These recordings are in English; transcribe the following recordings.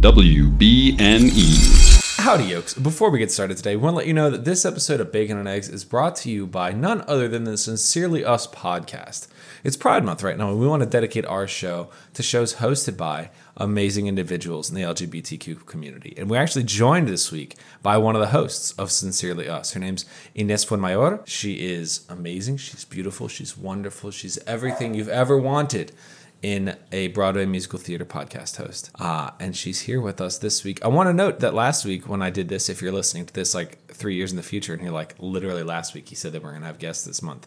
WBNE. Howdy, yokes. Before we get started today, we want to let you know that this episode of Bacon and Eggs is brought to you by none other than the Sincerely Us podcast. It's Pride Month right now, and we want to dedicate our show to shows hosted by amazing individuals in the LGBTQ community. And we're actually joined this week by one of the hosts of Sincerely Us. Her name's Ines Fuenmayor. She is amazing. She's beautiful. She's wonderful. She's everything you've ever wanted in a Broadway musical theater podcast host. Uh, and she's here with us this week. I want to note that last week when I did this, if you're listening to this like three years in the future, and you're like, literally last week, he said that we're going to have guests this month.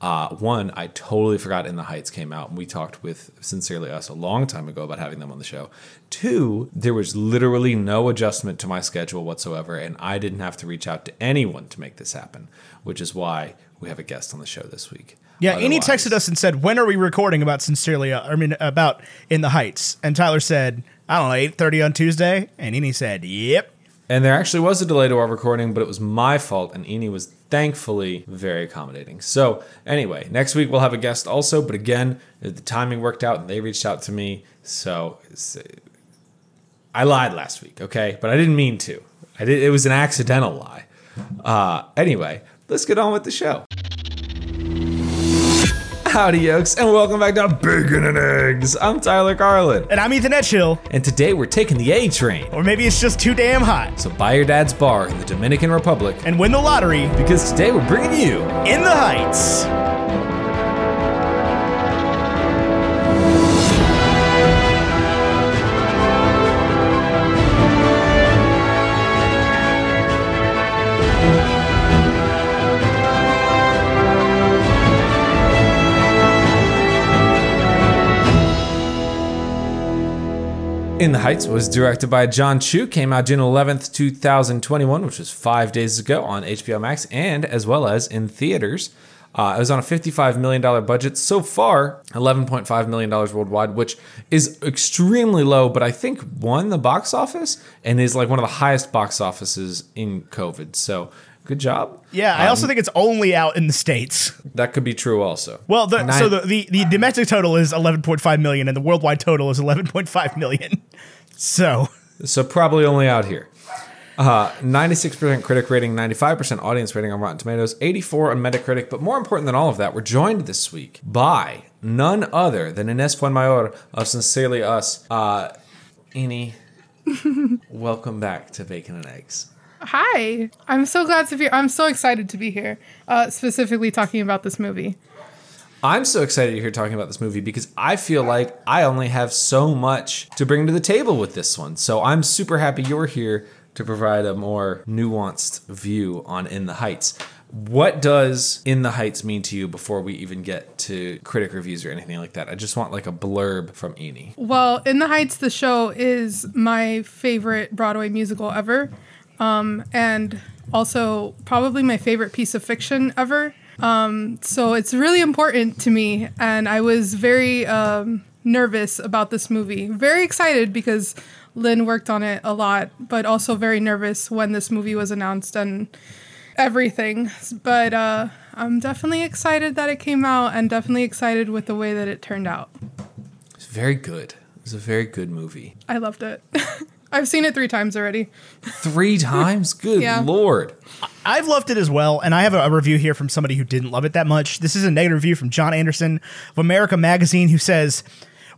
Uh, one, I totally forgot In the Heights came out, and we talked with Sincerely Us a long time ago about having them on the show. Two, there was literally no adjustment to my schedule whatsoever, and I didn't have to reach out to anyone to make this happen, which is why we have a guest on the show this week. Yeah, Annie Otherwise- texted us and said, "When are we recording about sincerely? uh, I mean, about in the Heights." And Tyler said, "I don't know, eight thirty on Tuesday." And Annie said, "Yep." And there actually was a delay to our recording, but it was my fault, and Eni was thankfully very accommodating. So, anyway, next week we'll have a guest also, but again, the timing worked out and they reached out to me. So, I lied last week, okay? But I didn't mean to. I did, it was an accidental lie. Uh, anyway, let's get on with the show. Howdy, yokes, and welcome back to Bacon and Eggs. I'm Tyler Carlin, And I'm Ethan Etchill, and today we're taking the A train. or maybe it's just too damn hot. So buy your dad's bar in the Dominican Republic And win the lottery because today we're bringing you in the Heights. In the Heights was directed by Jon Chu, came out June 11th, 2021, which was five days ago on HBO Max and as well as in theaters. Uh, it was on a $55 million budget. So far, $11.5 million worldwide, which is extremely low, but I think won the box office and is like one of the highest box offices in COVID. So good job. Yeah, I also think it's only out in the states. That could be true also. Well, the, Nine- so the, the the domestic total is 11.5 million, and the worldwide total is 11.5 million. So So probably only out here. Uh, 96% critic rating, 95% audience rating on Rotten Tomatoes, 84 on Metacritic. But more important than all of that, we're joined this week by none other than Ines Fuenmayor of Sincerely Us. Uh, Eni, welcome back to Bacon and Eggs. Hi, I'm so glad to be. I'm so excited to be here. Uh, specifically talking about this movie. I'm so excited you're here talking about this movie because I feel like I only have so much to bring to the table with this one. So I'm super happy you're here to provide a more nuanced view on In the Heights. What does In the Heights mean to you before we even get to critic reviews or anything like that? I just want like a blurb from Eni. Well, In the Heights, the show is my favorite Broadway musical ever, um, and also probably my favorite piece of fiction ever. Um, so it's really important to me, and I was very um, nervous about this movie. Very excited because Lin worked on it a lot, but also very nervous when this movie was announced and everything. But uh, I'm definitely excited that it came out, and definitely excited with the way that it turned out. It's very good. It's a very good movie. I loved it. I've seen it three times already. Three times? Good Yeah. lord. I've loved it as well, and I have a, a review here from somebody who didn't love it that much. This is a negative review from John Anderson of America Magazine, who says,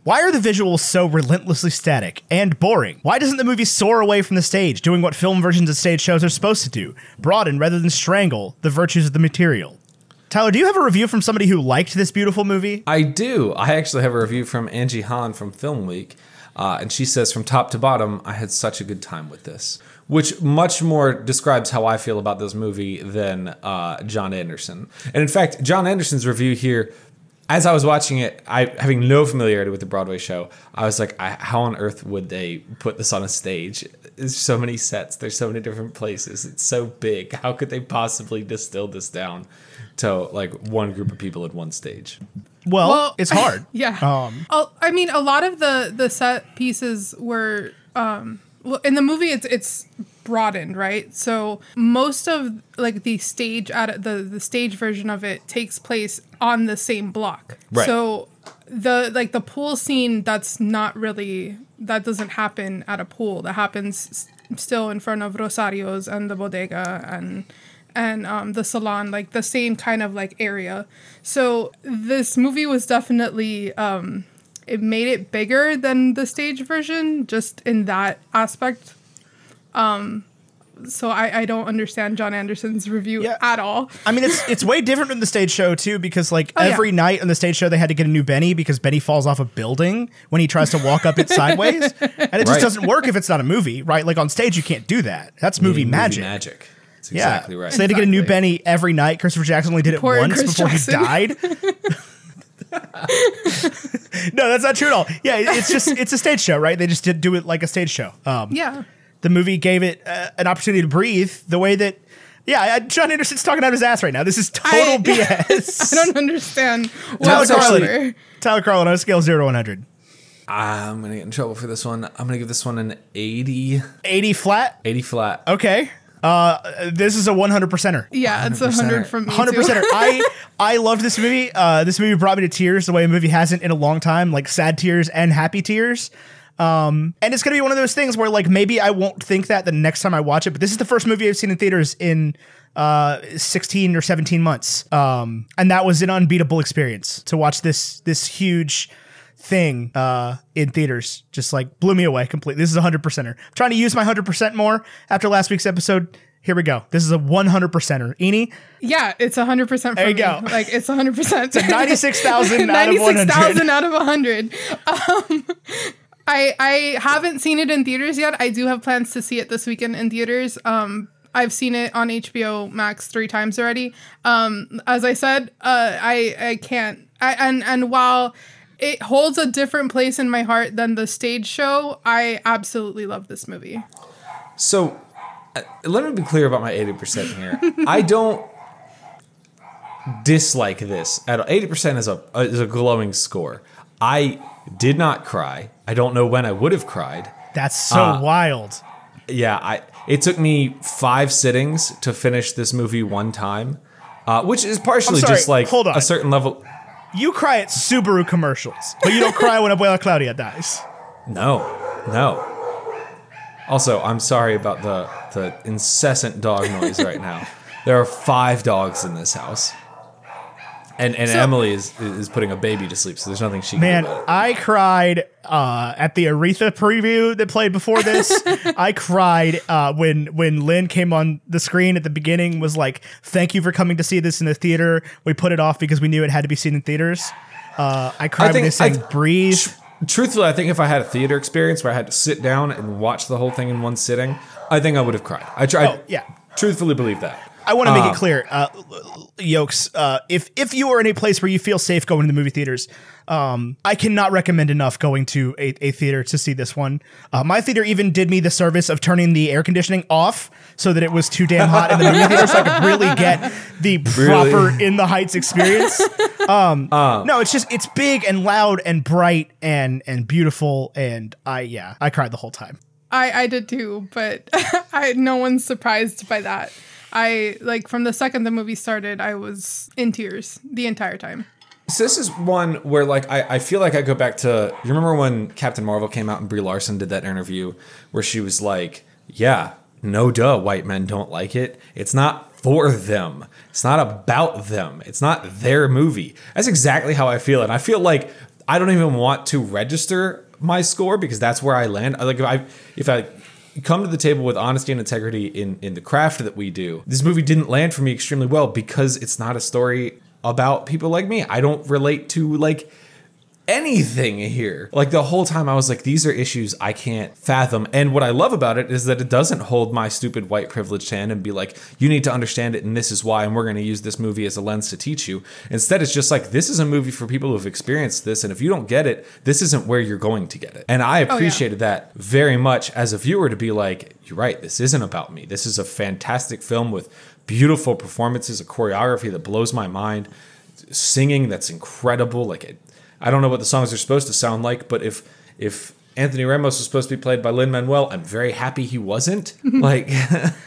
"Why are the visuals so relentlessly static and boring? Why doesn't the movie soar away from the stage, doing what film versions of stage shows are supposed to do, broaden rather than strangle the virtues of the material?" Tyler, do you have a review from somebody who liked this beautiful movie? I do. I actually have a review from Angie Hahn from Film Week, uh, and she says, "From top to bottom, I had such a good time with this," which much more describes how I feel about this movie than uh, John Anderson. And in fact, John Anderson's review here. As I was watching it, I having no familiarity with the Broadway show, I was like, I, "How on earth would they put this on a stage? There's so many sets. There's so many different places. It's so big. How could they possibly distill this down to like one group of people at one stage?" Well, Well, it's hard. Yeah. Um, I mean, a lot of the the set pieces were um, well, in the movie. It's it's broadened, right? So most of like the stage at the the stage version of it takes place on the same block. Right. So the like the pool scene that's not really that doesn't happen at a pool that happens s- still in front of rosarios and the bodega and and um, the salon like the same kind of like area so this movie was definitely um, it made it bigger than the stage version just in that aspect um so I, I don't understand John Anderson's review Yeah. at all. I mean, it's it's way different from the stage show too, because like Oh, yeah. every night on the stage show they had to get a new Benny because Benny falls off a building when he tries to walk up it sideways, and it just doesn't work if it's not a movie, right? Like on stage you can't do that. That's movie Movie magic. magic. That's Yeah, exactly right. So they had to get a new Exactly. Benny every night. Christopher Jackson only did it Poor once Chris before Jackson. he died. no, that's not true at all. Yeah, it- it's just it's a stage show, right? They just did do it like a stage show. Um, Yeah. the movie gave it uh, an opportunity to breathe the way that. Yeah, I- John Anderson's talking out of his ass right now. This is total I- BS. I don't understand Tyler whatsoever. Carlin. Tyler Carlin on a scale of zero to one hundred. I'm gonna get in trouble for this one. I'm gonna give this one an 80, 80 flat. 80 flat. Okay. Uh, this is a 100 percenter. Yeah, it's a 100%. hundred from me. Hundred too. percent. I I loved this movie. Uh, this movie brought me to tears the way a movie hasn't in a long time, like sad tears and happy tears. Um, and it's gonna be one of those things where like maybe I won't think that the next time I watch it, but this is the first movie I've seen in theaters in uh 16 or 17 months. Um, and that was an unbeatable experience to watch this this huge thing uh in theaters just like blew me away completely. This is a hundred percenter. I'm trying to use my hundred percent more after last week's episode. Here we go. This is a 100 percenter. Eni, Yeah, it's a hundred percent from There you me. go. Like it's a hundred percent. it's 96,000 out of 100. 96,000 out of 100. Um, I I haven't seen it in theaters yet. I do have plans to see it this weekend in theaters. Um, I've seen it on HBO Max three times already. Um, as I said, uh, I I can't. I, and and while it holds a different place in my heart than the stage show, I absolutely love this movie. So uh, let me be clear about my 80% here. I don't dislike this at all. 80% is a is a glowing score. I did not cry. I don't know when I would have cried. that's so Uh, wild. Yeah, I it took me 5 sittings to finish this movie one time. Uh, which is partially sorry, just like hold on. a certain level You cry at Subaru commercials, but you don't cry when Abuela Claudia dies. No, no. Also, I'm sorry about the the incessant dog noise right now. There are five dogs in this house, and and So- Emily is is putting a baby to sleep, so there's nothing she can Man, do. I cried uh, at the Aretha preview that played before this. I cried uh, when when Lin came on the screen at the beginning. Was like, "Thank you for coming to see this in the theater. We put it off because we knew it had to be seen in theaters." Uh, I cried I think, they sang I- "Breathe." Truthfully, I think if I had a theater experience where I had to sit down and watch the whole thing in one sitting, I think I would have cried. I tried. Oh, yeah. Truthfully, believe that. I want to make Um, it clear, uh, Yokes. Uh, if if you are in a place where you feel safe going to the movie theaters, um, I cannot recommend enough going to a, a theater to see this one. Uh, my theater even did me the service of turning the air conditioning off so that it was too damn hot in the movie theater, so I could really get the proper in the heights experience. Um, no, it's just it's big and loud and bright and and beautiful, and I yeah, I cried the whole time. I I did too, but I no one's surprised by that. I like from the second the movie started, I was in tears the entire time. So this is one where like I, I feel like I go back to you remember when Captain Marvel came out and Brie Larson did that interview where she was like, Yeah, no duh, white men don't like it. It's not for them. It's not about them. It's not their movie. That's exactly how I feel. And I feel like I don't even want to register my score because that's where I land. Like if I if I come to the table with honesty and integrity in in the craft that we do. This movie didn't land for me extremely well because it's not a story about people like me. I don't relate to like anything here. Like the whole time I was like these are issues I can't fathom. And what I love about it is that it doesn't hold my stupid white privileged hand and be like you need to understand it and this is why and we're going to use this movie as a lens to teach you. Instead it's just like this is a movie for people who've experienced this and if you don't get it, this isn't where you're going to get it. And I oh, appreciated that very much as a viewer to be like you're right, this isn't about me. This is a fantastic film with beautiful performances, a choreography that blows my mind, singing that's incredible. Like it, I don't know what the songs are supposed to sound like, but if if Anthony Ramos was supposed to be played by Lin Manuel, I'm very happy he wasn't. like I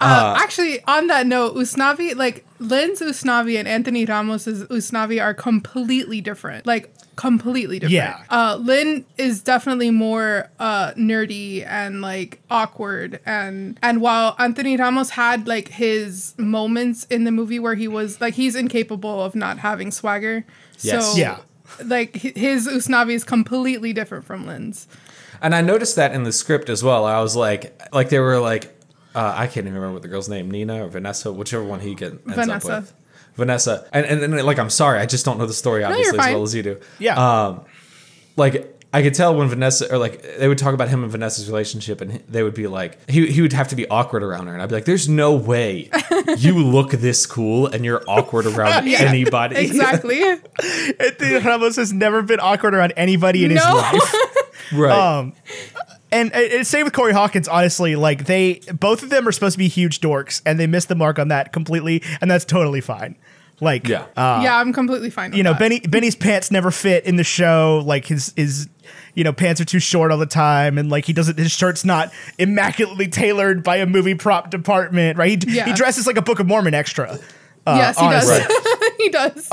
Uh, actually, on that note, Usnavi, like Lin's Usnavi and Anthony Ramos's Usnavi are completely different. Like completely different. Yeah. Uh, Lin is definitely more uh, nerdy and like awkward, and and while Anthony Ramos had like his moments in the movie where he was like he's incapable of not having swagger. Yes. So Yeah. Like his Usnavi is completely different from Lin's. And I noticed that in the script as well. I was like, like they were like, uh, I can't even remember what the girl's name, Nina or Vanessa, whichever one he get, ends Vanessa. up with. Vanessa. And, and, and like, I'm sorry, I just don't know the story obviously you're as well as you do. Yeah. Um, like I could tell when Vanessa or like they would talk about him and Vanessa's relationship, and they would be like, he he would have to be awkward around her, and I'd be like, "There's no way you look this cool and you're awkward around Yeah. anybody." Exactly. Anthony Ramos has never been awkward around anybody in his life. right. Um, and it's same with Corey Hawkins. Honestly, like they both of them are supposed to be huge dorks, and they missed the mark on that completely, and that's totally fine. Like, Yeah. uh, yeah, I'm completely fine. With you know, that. Benny Benny's pants never fit in the show. Like his his you know pants are too short all the time, and like he doesn't his shirt's not immaculately tailored by a movie prop department. Right? He, Yeah. he dresses like a Book of Mormon extra. Uh, yes, he honestly. does. he does.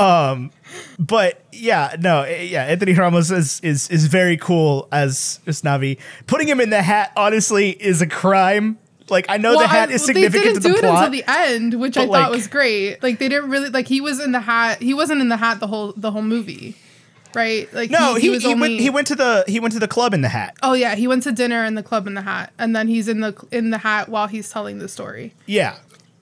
But yeah, no, eh, yeah, Anthony Ramos is is is very cool as Usnavi. Putting him in the hat, honestly, is a crime. Like I know the hat I- is significant They didn't the do it until the end, which I but, thought like- was great. Like they didn't really like he was in the hat. He wasn't in the hat the whole the whole movie, right? Like no, he, was he only. went he went to the he went to the club in the hat. oh yeah, he went to dinner in the club in the hat, and then he's in the in the hat while he's telling the story. Yeah.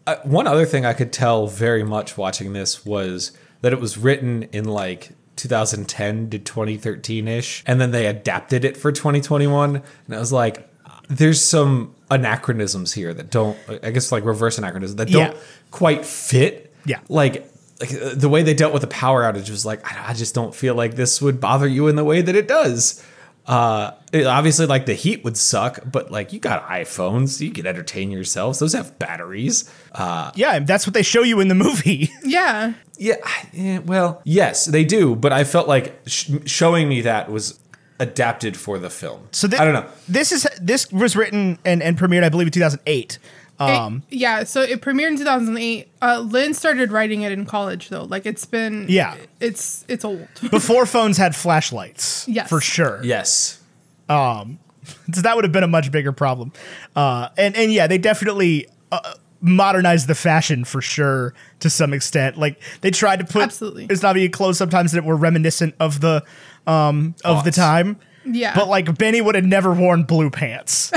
Uh, one other thing I could tell very much watching this was that it was written in like 2010 to 2013 ish, and then they adapted it for 2021. And I was like, there's some anachronisms here that don't, I guess, like reverse anachronisms that don't Yeah. quite fit. Yeah. Like, like uh, the way they dealt with the power outage was like, I I just don't feel like this would bother you in the way that it does. Uh, it- obviously, like the heat would suck, but like you got iPhones, you can entertain yourselves. Those have batteries. Uh, Yeah, that's what they show you in the movie. Yeah, yeah, I- eh, well, yes, they do, but I felt like sh- showing me that was adapted for the film. So thi- I don't know. This is this was written and, and premiered, I believe, in 2008. Um, It- yeah. So it premiered in 2008. Uh, Lin started writing it in college though. Like it's been. Yeah. It's it's old. before phones had flashlights. Yes. For sure. Yes, So that would have been a much bigger problem. Uh, and, and yeah, they definitely uh, modernized the fashion for sure to some extent. Like they tried to put Absolutely. Islamic clothes sometimes that were reminiscent of the um, of the time. Yeah. But like Benny would have never worn blue pants.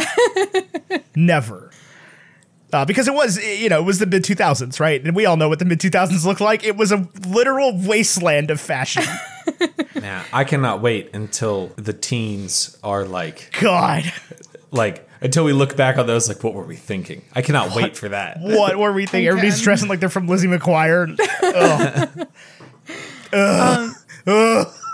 never. Uh, because it was, you know, it was the mid 2000s, right? And we all know what the mid 2000s looked like. It was a literal wasteland of fashion. now I cannot wait until the teens are like, God, like until we look back on those, like what were we thinking? I cannot wait for that. what were we thinking? Everybody's dressing like they're from Lizzie McGuire.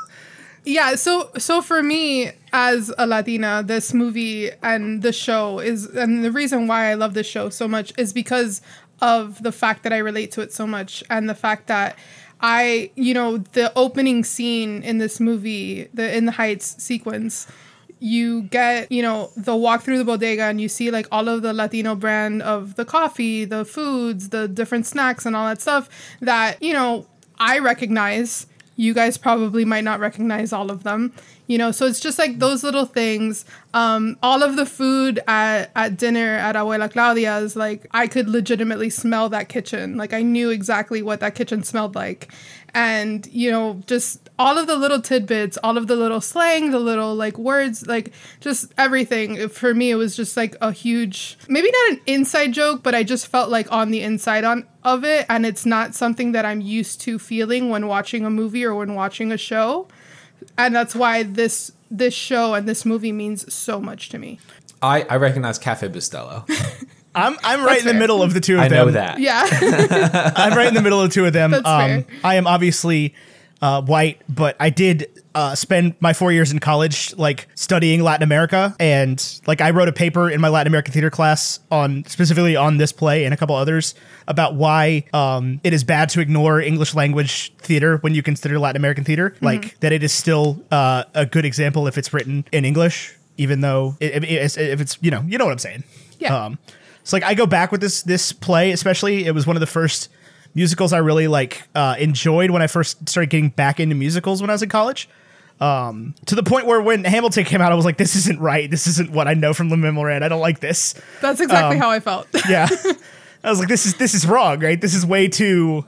Yeah, so so for me as a Latina, this movie and the show is and the reason why I love this show so much is because of the fact that I relate to it so much and the fact that I, you know, the opening scene in this movie, the In the Heights sequence, you get, you know, the walk through the bodega and you see like all of the Latino brand of the coffee, the foods, the different snacks and all that stuff that, you know, I recognize. You guys probably might not recognize all of them. You know, so it's just like those little things. Um, all of the food at, at dinner at Abuela Claudia's, like I could legitimately smell that kitchen. Like I knew exactly what that kitchen smelled like. And, you know, just all of the little tidbits, all of the little slang, the little like words, like just everything. For me, it was just like a huge, maybe not an inside joke, but I just felt like on the inside on of it. And it's not something that I'm used to feeling when watching a movie or when watching a show. And that's why this this show and this movie means so much to me. I, I recognize Cafe Bustelo. I'm I'm right in the fair. middle of the two of I them. know that. Yeah. I'm right in the middle of the two of them. That's um, fair. I am obviously uh, white, but I did uh, spend my four years in college like studying Latin America, and like I wrote a paper in my Latin American theater class on specifically on this play and a couple others about why um, it is bad to ignore English language theater when you consider Latin American theater. Like that, it is still uh, a good example if it's written in English, even though it, it- it's- if it's you know you know what I'm saying. Yeah. Um, So like I go back with this this play, especially it was one of the first musicals I really like uh, enjoyed when I first started getting back into musicals when I was in college. Um, to the point where when Hamilton came out, I was like, "This isn't right. This isn't what I know from Manuel Miranda. I don't like this." That's exactly Um, how I felt. Yeah, I was like, "This is this is wrong. Right? This is way too,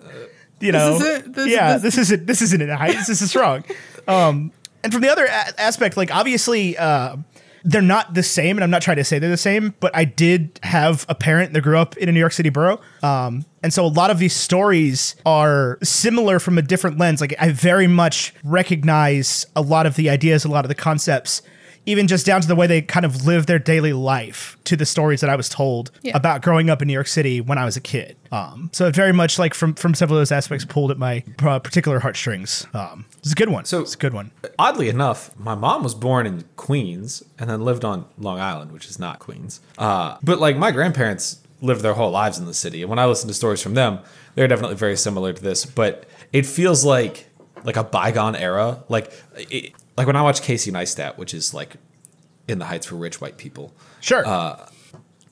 you know, this- yeah, this- this, isn't this isn't it. This, this is wrong." Um, and from the other a- aspect, like obviously, uh, they're not the same, and I'm not trying to say they're the same, but I did have a parent that grew up in a New York City borough. Um, and so a lot of these stories are similar from a different lens. Like I very much recognize a lot of the ideas, a lot of the concepts, even just down to the way they kind of live their daily life to the stories that I was told Yeah. about growing up in New York City when I was a kid. Um, so it very much like from from several of those aspects pulled at my uh, particular heartstrings. Um, it's a good one. So- it's a good one. Oddly enough, my mom was born in Queens and then lived on Long Island, which is not Queens. Uh, but like my grandparents lived their whole lives in the city, and when I listen to stories from them, they're definitely very similar to this. But it feels like like a bygone era. Like it, like when I watch Casey Neistat, which is like in the Heights for rich white people. Sure.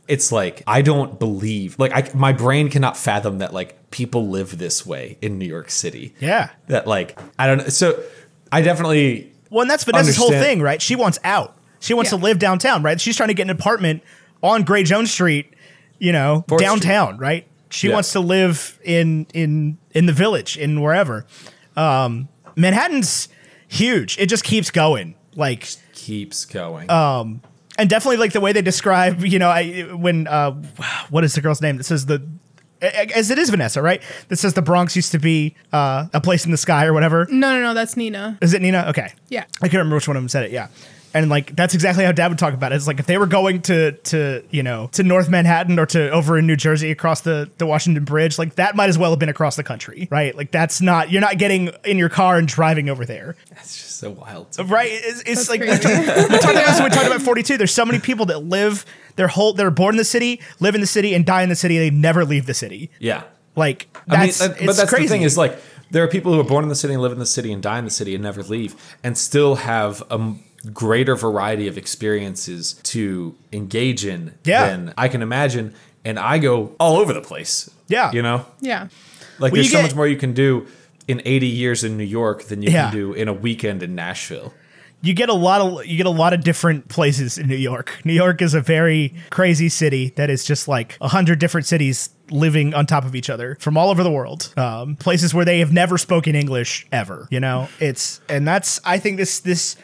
It's like I don't believe like I my brain cannot fathom that like people live this way in New York City. yeah. That like I don't know. So I definitely Well, and that's Vanessa's whole thing, right? She wants out. She wants Yeah. to live downtown, right? She's trying to get an apartment on Great Jones Street, you know, Fourth downtown, right? She Yeah. wants to live in in in the village, in wherever. Um, Manhattan's huge. It just keeps going. Like keeps going. Um, and definitely like the way they describe, you know, I when uh, what is the girl's name that says the as it is Vanessa, right? That says the Bronx used to be uh, a place in the sky or whatever. No, no, no. That's Nina. Is it Nina? Okay. Yeah. I can't remember which one of them said it. Yeah. And like that's exactly how Dad would talk about it. It's like if they were going to to you know to North Manhattan or to over in New Jersey across the the Washington Bridge, like that might as well have been across the country, right? Like that's not you're not getting in your car and driving over there, That's just so wild. right? It's, it's like we talked about, we talked about 42. There's so many people that live their whole they're born in the city, live in the city, and die in the city. They never leave the city. Yeah. Like I mean, that's that- but that's crazy. the thing is like there are people who are born in the city and live in the city and die in the city and never leave and still have a m- greater variety of experiences to engage in Yeah. than I can imagine. And I go all over the place. Yeah. You know? Yeah. Like Well, there's so get- much more you can do in 80 years in New York than you Yeah. can do in a weekend in Nashville. you get a lot of you get a lot of different places in New York. New York is a very crazy city that is just like a hundred different cities living on top of each other from all over the world. Um, places where they have never spoken English ever. You know, it's and that's I think this this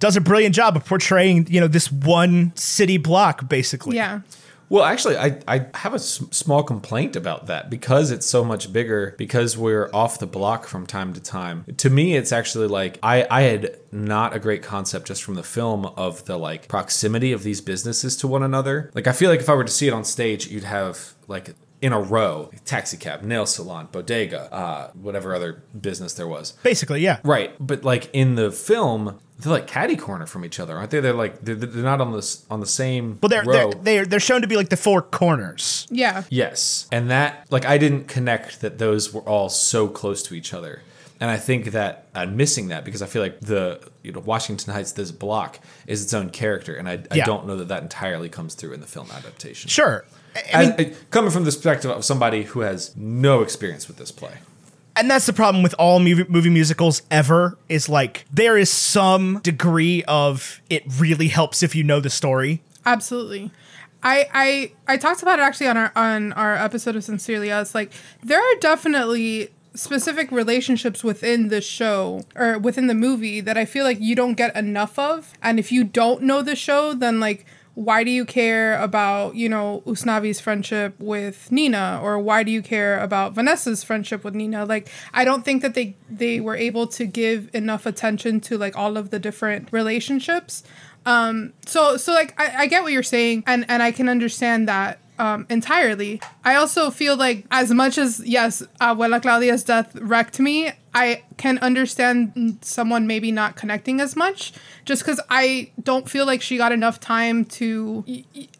does a brilliant job of portraying you know this one city block basically. Yeah. Well, actually, I, I have a s- small complaint about that because it's so much bigger, because we're off the block from time to time. To me, it's actually like I, I had not a great concept just from the film of the like proximity of these businesses to one another. Like, I feel like if I were to see it on stage, you'd have like in a row taxi cab, nail salon, bodega, uh, whatever other business there was. Basically, yeah. Right, but like in the film, they're like catty corner from each other, aren't they? They're like they're, they're not on this on the same Well, they're, row. they're they're they're shown to be like the four corners. Yeah. Yes. And that, like, I didn't connect that those were all so close to each other. And I think that I'm missing that because I feel like the, you know, Washington Heights, this block is its own character. And I, I Yeah. don't know that that entirely comes through in the film adaptation. Sure. I- I As- uh, coming from the perspective of somebody who has no experience with this play. and that's the problem with all movie, movie musicals ever is like there is some degree of it really helps if you know the story Absolutely. I, I I talked about it actually on our on our episode of Sincerely Us. Like there are definitely specific relationships within the show or within the movie that I feel like you don't get enough of. And if you don't know the show, then like why do you care about, you know, Usnavi's friendship with Nina or why do you care about Vanessa's friendship with Nina? Like I don't think that they they were able to give enough attention to like all of the different relationships. Um so so like I, I get what you're saying and and I can understand that um, entirely. I also feel like as much as yes, Abuela Claudia's death wrecked me, I can understand someone maybe not connecting as much just because I don't feel like she got enough time to.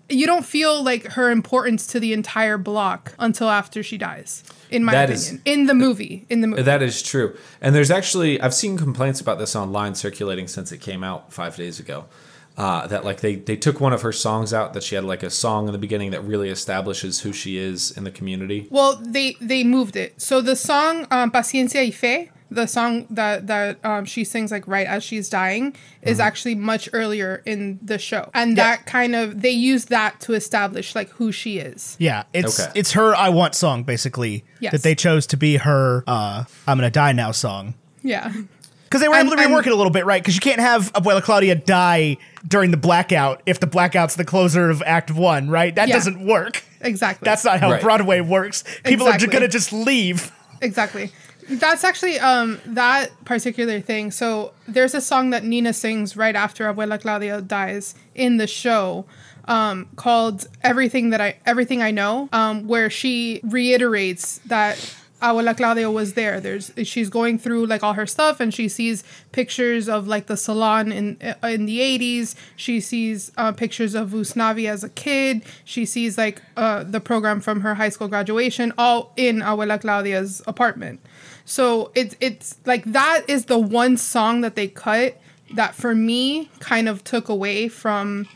You don't feel like her importance to the entire block until after she dies, in my That is- opinion. in the movie. In the movie. That is true. And there's actually I've seen complaints about this online circulating since it came out five days ago. Uh, that like they they took one of her songs out that she had like a song in the beginning that really establishes who she is in the community. Well, they they moved it. So the song um, "Paciencia y Fe," the song that that um, she sings like right as she's dying, is Mm-hmm. actually much earlier in the show, and Yeah. that kind of they use that to establish like who she is. Yeah, it's Okay. it's her "I Want" song basically Yes. that they chose to be her uh, "I'm Gonna Die Now" song Yeah, because they were And- able to rework it a little bit, right? Because you can't have Abuela Claudia die during the blackout if the blackout's the closer of Act One, right? That Yeah. doesn't work. exactly. That's not how Right. Broadway works. People are gonna just leave. exactly. That's actually um that particular thing. So there's a song that Nina sings right after Abuela Claudia dies in the show. Um, called everything that I everything I know, um, where she reiterates that Abuela Claudia was there. There's she's going through like all her stuff, and she sees pictures of like the salon in in the '80s. She sees uh, pictures of Usnavi as a kid. She sees like uh, the program from her high school graduation, all in Abuela Claudia's apartment. So it's it's like that is the one song that they cut that for me kind of took away from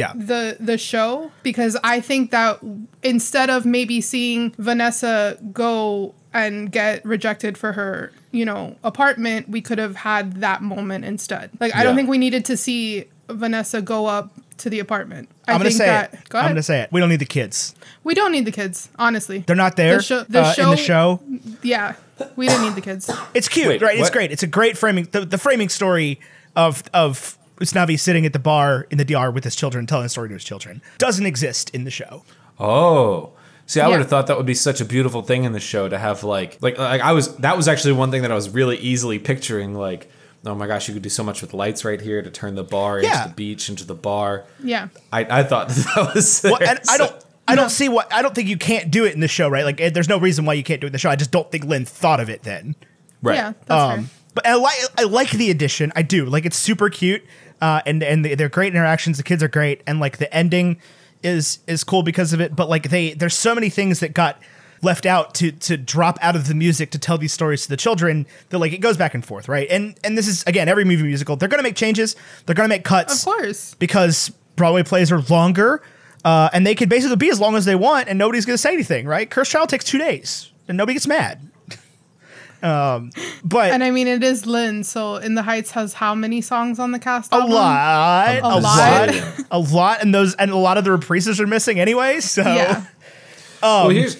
Yeah. the the show because I think that instead of maybe seeing Vanessa go and get rejected for her, you know, apartment, we could have had that moment instead. Like I don't think we needed to see Vanessa go up to the apartment. I I'm gonna think say that it. go I'm gonna say it. We don't need the kids. we don't need the kids, honestly. They're not there The show- the uh, in the show- show. yeah, we didn't need the kids. It's cute, Wait, right? It's great. It's a great framing. The, the framing story of of Usnavi sitting at the bar in the DR with his children, telling a story to his children, doesn't exist in the show. Oh. See, I would have thought that would be such a beautiful thing in the show to have like like like I was that was actually one thing that I was really easily picturing like oh my gosh, you could do so much with lights right here to turn the bar Yeah. into the beach into the bar. Yeah. I, I thought that was Well, and I don't. I don't see what I don't think you can't do it in the show, right? Like, eh, there's no reason why you can't do it in the show. I just don't think Lin thought of it then. right. Yeah, that's fair. Um, but I like I like the addition. I do like it's super cute, uh, and and they're great interactions. The kids are great, and like the ending is is cool because of it. But like they there's so many things that got left out to to drop out of the music to tell these stories to the children that like it goes back and forth, right? And and this is again every movie musical. They're gonna make changes. They're gonna make cuts Of course. because Broadway plays are longer, uh, and they can basically be as long as they want, and nobody's going to say anything, right? Cursed Child takes two days, and nobody gets mad. Um, but And I mean, it is Lin. So In the Heights has how many songs on the cast a album? lot, a, lot. lot, a lot, and those and a lot of the reprises are missing anyway. So, Yeah. well, here's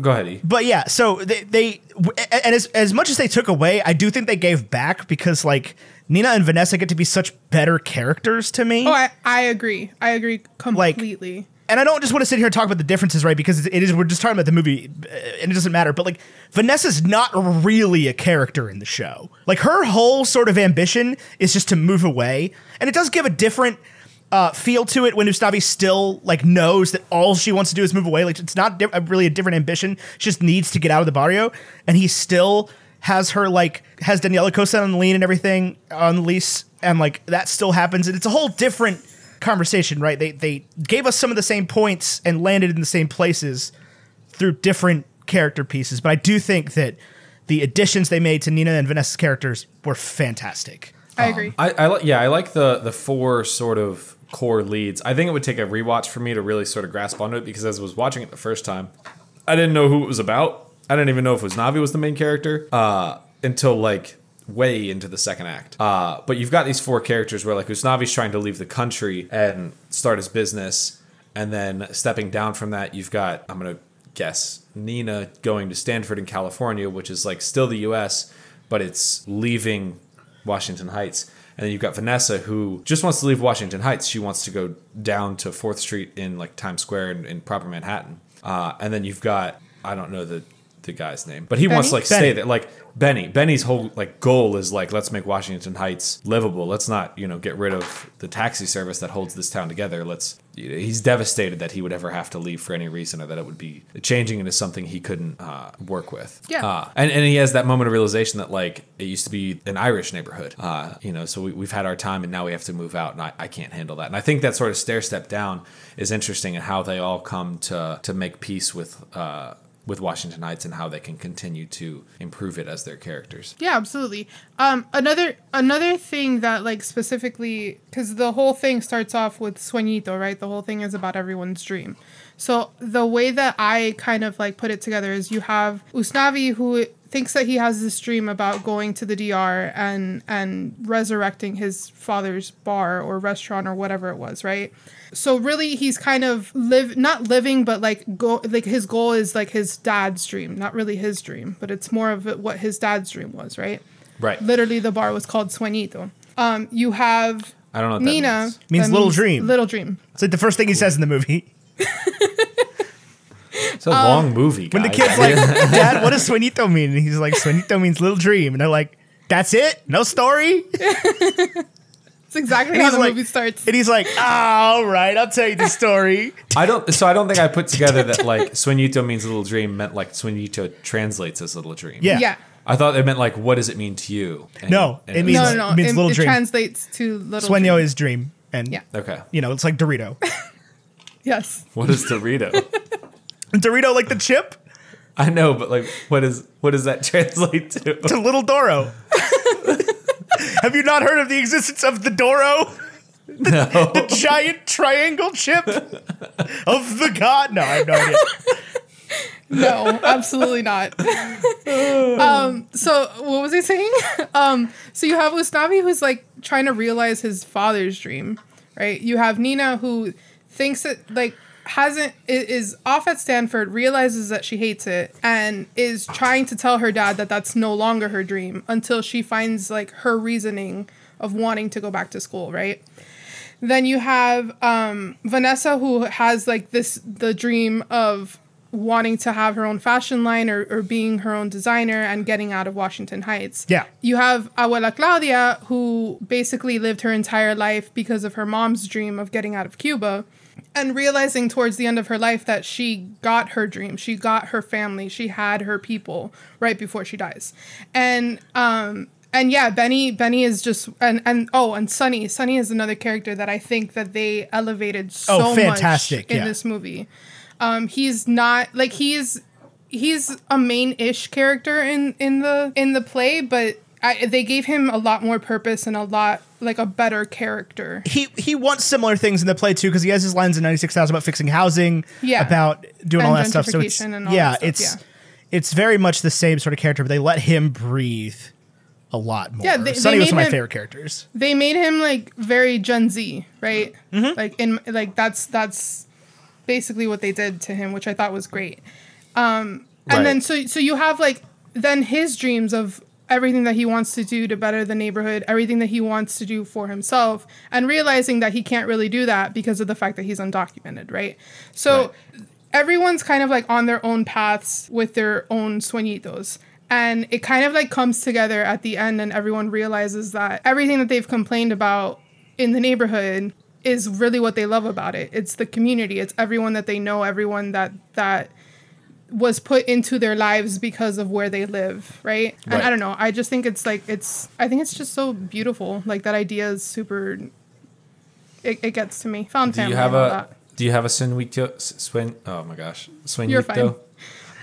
go ahead. E. but yeah, so they, they and as as much as they took away, I do think they gave back because like Nina and Vanessa get to be such better characters to me. Oh, I, I agree. I agree completely. And I don't just want to sit here and talk about the differences, right? Because it is we're just talking about the movie, uh, and it doesn't matter. But like Vanessa's not really a character in the show. Like her whole sort of ambition is just to move away, and it does give a different uh, feel to it when Usnavi still like knows that all she wants to do is move away. Like it's not di- really a different ambition. She just needs to get out of the barrio, and he still has her like has Daniela Costa on the lean and everything on the lease, and like that still happens, and it's a whole different conversation, right? They they gave us some of the same points and landed in the same places through different character pieces, but I do think that the additions they made to Nina and Vanessa's characters were fantastic. I agree. I, I li- yeah, I like the the four sort of core leads. I think it would take a rewatch for me to really sort of grasp onto it because as I was watching it the first time, I didn't know who it was about. I didn't even know if it was Navi was the main character uh, until like way into the second act. Uh, but you've got these four characters where like Usnavi's trying to leave the country and start his business, and then stepping down from that, you've got I'm gonna guess Nina going to Stanford in California, which is like still the U.S., but it's leaving Washington Heights. And then you've got Vanessa who just wants to leave Washington Heights. She wants to go down to Fourth Street in like Times Square in, in proper Manhattan. Uh, and then you've got I don't know the the guy's name, but he wants to Benny? like stay Benny. there. Like Benny, Benny's whole like goal is like let's make Washington Heights livable. Let's not you know get rid of the taxi service that holds this town together. Let's he's devastated that he would ever have to leave for any reason or that it would be changing into something he couldn't uh, work with. Yeah. Uh, and, and he has that moment of realization that like it used to be an Irish neighborhood, uh, you know, so we, we've had our time and now we have to move out and I, I can't handle that. And I think that sort of stair step down is interesting and how they all come to, to make peace with, uh, with Washington Heights and how they can continue to improve it as their characters. Yeah, absolutely. Um, another another thing that like specifically because the whole thing starts off with Sueñito, right? The whole thing is about everyone's dream. So the way that I kind of like put it together is you have Usnavi who thinks that he has this dream about going to the DR and and resurrecting his father's bar or restaurant or whatever it was, right? So really he's kind of live not living but like go like his goal is like his dad's dream, not really his dream, but it's more of what his dad's dream was, right? Right. Literally the bar was called Sueñito. Um you have I don't know what that Nina means. Means that little dream. Little dream. It's like the first thing he says in the movie. It's a long movie. When the kid's like, Dad, what does sueñito mean? And he's like, sueñito means little dream. And they're like, that's it? No story? It's exactly And how the like, movie starts. And he's like, "Ah, all right, I'll tell you the story. I don't. So I don't think I put together that like Sueñito means little dream meant like Sueñito translates as little dream. Yeah. yeah. I thought it meant like what does it mean to you? And- No, and it was means- No, no, no. it means it, little it dream. translates to little Sueño dream. is dream. And, Yeah. okay. you know, it's like Dorito. Yes. What is Dorito? Dorito, like the chip, I know, but like, what is what does that translate to? to little Doro. Have you not heard of the existence of the Doro? No. Giant triangle chip of the god? No, I have no idea. No, absolutely not. um, so what was I saying? Um, so you have Usnavi who's like trying to realize his father's dream, right? You have Nina who thinks that like hasn't is off at Stanford, realizes that she hates it, and is trying to tell her dad that that's no longer her dream until she finds like her reasoning of wanting to go back to school, right? Then you have um, Vanessa, who has like this the dream of wanting to have her own fashion line or, or being her own designer and getting out of Washington Heights. Yeah. You have Abuela Claudia, who basically lived her entire life because of her mom's dream of getting out of Cuba and realizing towards the end of her life that she got her dream she got her family she had her people right before she dies. And um and yeah benny benny is just and and oh and Sonny. Sonny is another character that i think that they elevated so Oh, fantastic, much in yeah. this movie. Um he's not like he's he's a main-ish character in in the in the play but I, they gave him a lot more purpose and a lot like a better character He he wants similar things in the play too because he has his lines in ninety six thousand about fixing housing, Yeah. about doing all that stuff. So it's and yeah, stuff, it's yeah. it's very much the same sort of character, but they let him breathe a lot more. Yeah, they- Sonny they was one of made my him- favorite characters. they made him like very Gen Z, right? Mm-hmm. Like in like that's that's basically what they did to him, which I thought was great. Um, and Right. then so so you have like then his dreams of everything that he wants to do to better the neighborhood, everything that he wants to do for himself, and realizing that he can't really do that because of the fact that he's undocumented, right? So Right. everyone's kind of like on their own paths with their own sueñitos. And it kind of like comes together at the end, and everyone realizes that everything that they've complained about in the neighborhood is really what they love about it. It's the community. It's everyone that they know, everyone that that was put into their lives because of where they live, right? And I don't know. I just think it's like it's. I think it's just so beautiful. Like that idea is super. It, it gets to me. Found Do family. Do you have a that. Do you have a Sueñito? Swin? Oh my gosh, Sueñito. You're fine.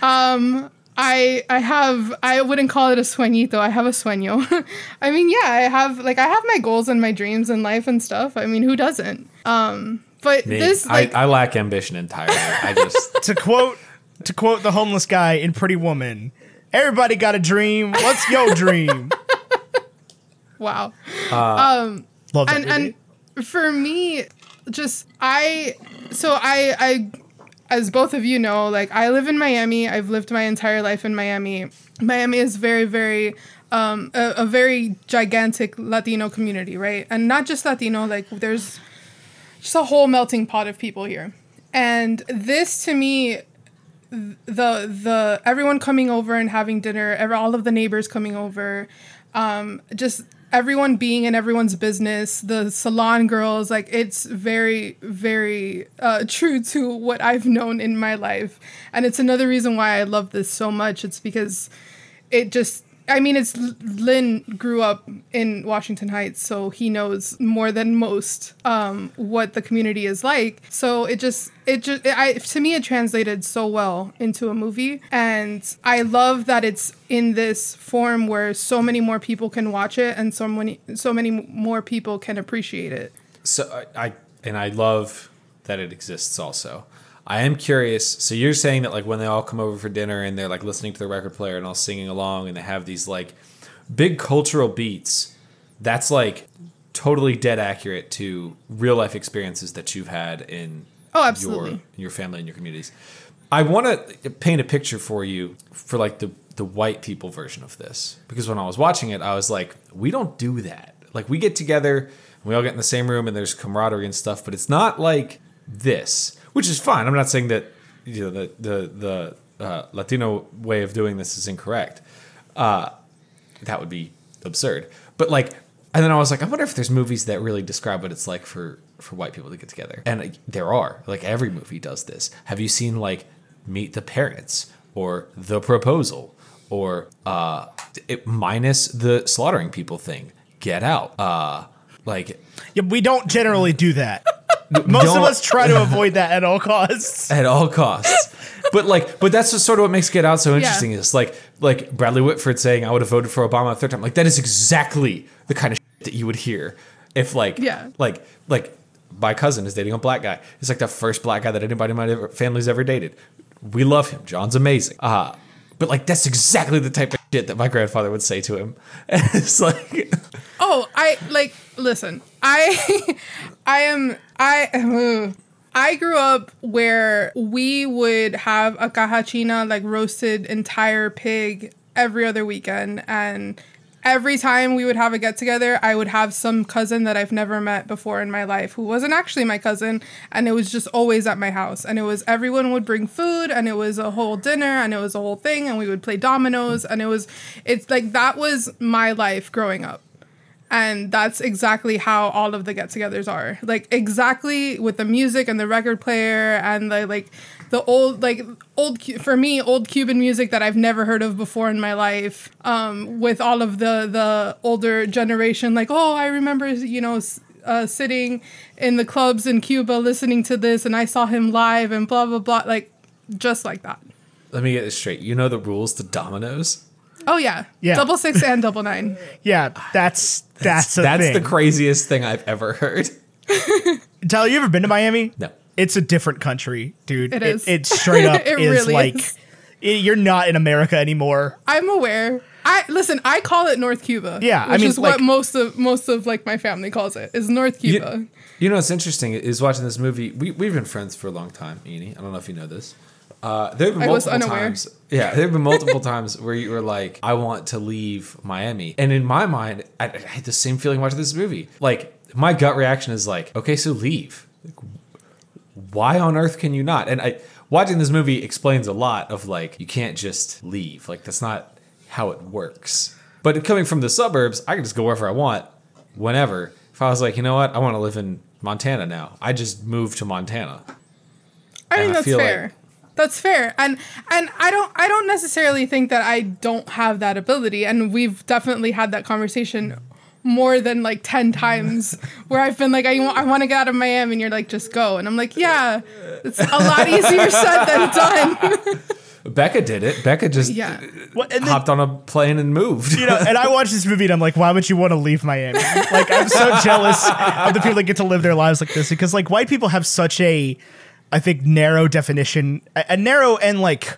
Um, I I have I wouldn't call it a sueñito. I have a sueño. I mean, yeah, I have like I have my goals and my dreams in life and stuff. I mean, who doesn't? Um, but Me, this like I, I lack ambition entirely. I just to quote to quote the homeless guy in Pretty Woman, everybody got a dream. What's your dream? wow. Love that and movie. and for me just i so i i as both of you know like i live in miami i've lived my entire life in miami miami is very very um a, a very gigantic latino community right and not just latino like there's just a whole melting pot of people here and this to me the the everyone coming over and having dinner, ever all of the neighbors coming over, um, just everyone being in everyone's business, the salon girls, like it's very, very uh, true to what I've known in my life. And it's another reason why I love this so much. It's because it just, I mean, it's Lin grew up in Washington Heights, so he knows more than most um, what the community is like. So it just, it just, I to me, it translated so well into a movie, and I love that it's in this form where so many more people can watch it, and so many, so many more people can appreciate it. So I, I and I love that it exists also. I am curious. So you're saying that like when they all come over for dinner and they're like listening to the record player and all singing along and they have these like big cultural beats, that's like totally dead accurate to real life experiences that you've had in Oh, your absolutely. your family and your communities. I want to paint a picture for you for like the the white people version of this because when I was watching it, I was like, we don't do that. Like we get together, we all get in the same room, and there's camaraderie and stuff, but it's not like this, which is fine. I'm not saying that you know the the the uh, Latino way of doing this is incorrect. Uh, that would be absurd. But like, and then I was like, I wonder if there's movies that really describe what it's like for for white people to get together. And there are. Like every movie does this. Have you seen like Meet the Parents or The Proposal or uh, it, minus the slaughtering people thing? Get Out. Uh, like Yeah, we don't generally do that. Most of us try to avoid that at all costs. at all costs. but like, but that's just sort of what makes Get Out so interesting. Is like, like Bradley Whitford saying, "I would have voted for Obama a third time." Like that is exactly the kind of shit that you would hear if, like, Yeah. like, like my cousin is dating a black guy. He's like the first black guy that anybody in my family's ever dated. We love him. John's amazing. Uh but like that's exactly the type of shit that my grandfather would say to him. And it's like, Oh, I like listen. I I am I I grew up where we would have a cajachina like roasted entire pig every other weekend. And every time we would have a get together, I would have some cousin that I've never met before in my life who wasn't actually my cousin and it was just always at my house. And it was everyone would bring food and it was a whole dinner and it was a whole thing and we would play dominoes and it was it's like that was my life growing up and that's exactly how all of the get-togethers are like exactly with the music and the record player and the like the old like old for me old cuban music that i've never heard of before in my life um with all of the the older generation like oh i remember you know uh, sitting in the clubs in cuba listening to this and i saw him live and blah blah blah like just like that let me get this straight. You know the rules to dominoes. Oh yeah Yeah. double six and double nine Yeah, that's that's a That's thing. the craziest thing I've ever heard. Tyler, you ever been to Miami? No. It's a different country, dude. It is. It, straight up It is really like is. it- you're not in America anymore. I'm aware. I listen. I call it North Cuba. Yeah, I which mean, is like- what most of most of like my family calls it is North Cuba. You, you know what's interesting is watching this movie. We we've been friends for a long time, Eni. I don't know if you know this. Uh, there have been I was multiple unaware. times. Yeah, there have been multiple times where you were like, "I want to leave Miami," and in my mind, I, I had the same feeling watching this movie. Like my gut reaction is like, "Okay, so leave." Like, why on earth can you not? And I watching this movie explains a lot of like you can't just leave. Like that's not how it works. But coming from the suburbs, I can just go wherever I want, whenever. If I was like, you know what, I want to live in Montana now, I just move to Montana. I And think I that's fair. like- that's fair. And and I don't I don't necessarily think that I don't have that ability. And we've definitely had that conversation more than like 10 mm. times where I've been like, I, want- I want to get out of Miami and you're like, just go. And I'm like, yeah, it's a lot easier said than done. Becca did it. Becca just yeah. What, and then, hopped on a plane and moved. you know, and I watched this movie and I'm like, why would you want to leave Miami? Like, I'm so jealous of the people that get to live their lives like this because, like, white people have such a, I think, narrow definition, a, a narrow and like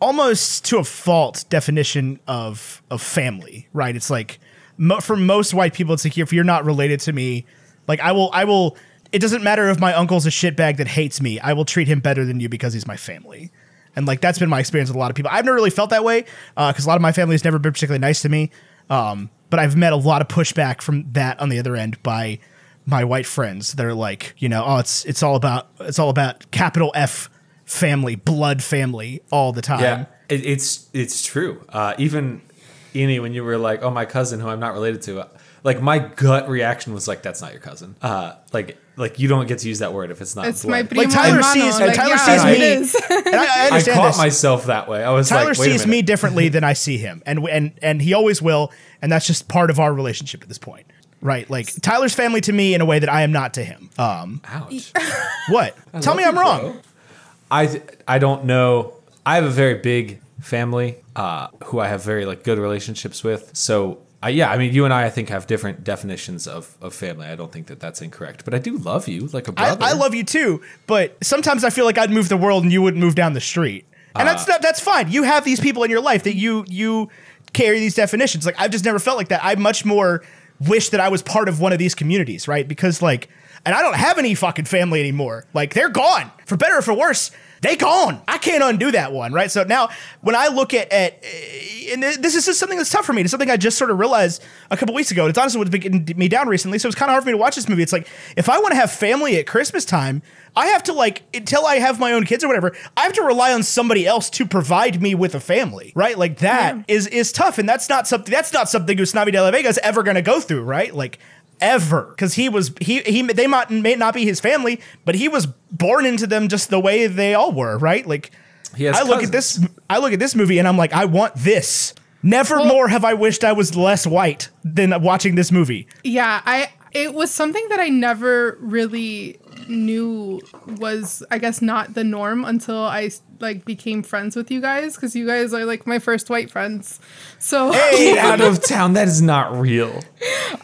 almost to a fault definition of of family. Right? It's like mo- for most white people, it's like if you're not related to me, like I will, I will. It doesn't matter if my uncle's a shitbag that hates me. I will treat him better than you because he's my family. And like that's been my experience with a lot of people. I've never really felt that way because a lot of my family has never been particularly nice to me. Um, but I've met a lot of pushback from that on the other end by my white friends that are like, you know, oh, it's it's all about it's all about capital F family, blood family all the time. Yeah, it, it's it's true. Uh, even Eni, when you were like, "Oh, my cousin, who I'm not related to," like my gut reaction was like, "That's not your cousin." Uh, like like you don't get to use that word if it's not It's my blood. primo Like, Tyler hermano. sees- like, Tyler yeah, sees me- And I, I I caught this. myself that way. I was Tyler like, "Wait a sees minute." me differently than I see him, and and and he always will, and that's just part of our relationship at this point, right? Like Tyler's family to me in a way that I am not to him. Um, Ouch. what? Tell me I'm wrong. I I don't know. I have a very big family uh, who I have very like good relationships with. So uh, yeah, I mean, you and I, I think, have different definitions of, of family. I don't think that that's incorrect, but I do love you like a I, brother. I love you too, but sometimes I feel like I'd move the world and you wouldn't move down the street, and Uh. that's not, that's fine. You have these people in your life that you you carry these definitions. Like I've just never felt like that. I'm much more wish that I was part of one of these communities, right? Because like, and I don't have any fucking family anymore. Like they're gone for better or for worse. They gone. I can't undo that one, right? So now, when I look at, at and this is just something that's tough for me. It's something I just sort of realized a couple weeks ago. It's honestly what's been getting me down recently. So it's kind of hard for me to watch this movie. It's like if I want to have family at Christmas time, I have to like until I have my own kids or whatever. I have to rely on somebody else to provide me with a family, right? Like that is is tough, and that's not something that's not something Usnavi de la Vega is ever going to go through, right? Like ever because he was he he they might may not be his family but he was born into them just the way they all were right? Like He has i look at this i look at this movie and i'm like i want this. Never Well- more have i wished i was less white than watching this movie. Yeah, I it was something that I never really knew was I guess not the norm until I like became friends with you guys because you guys are like my first white friends. So Get out of town. That is not real.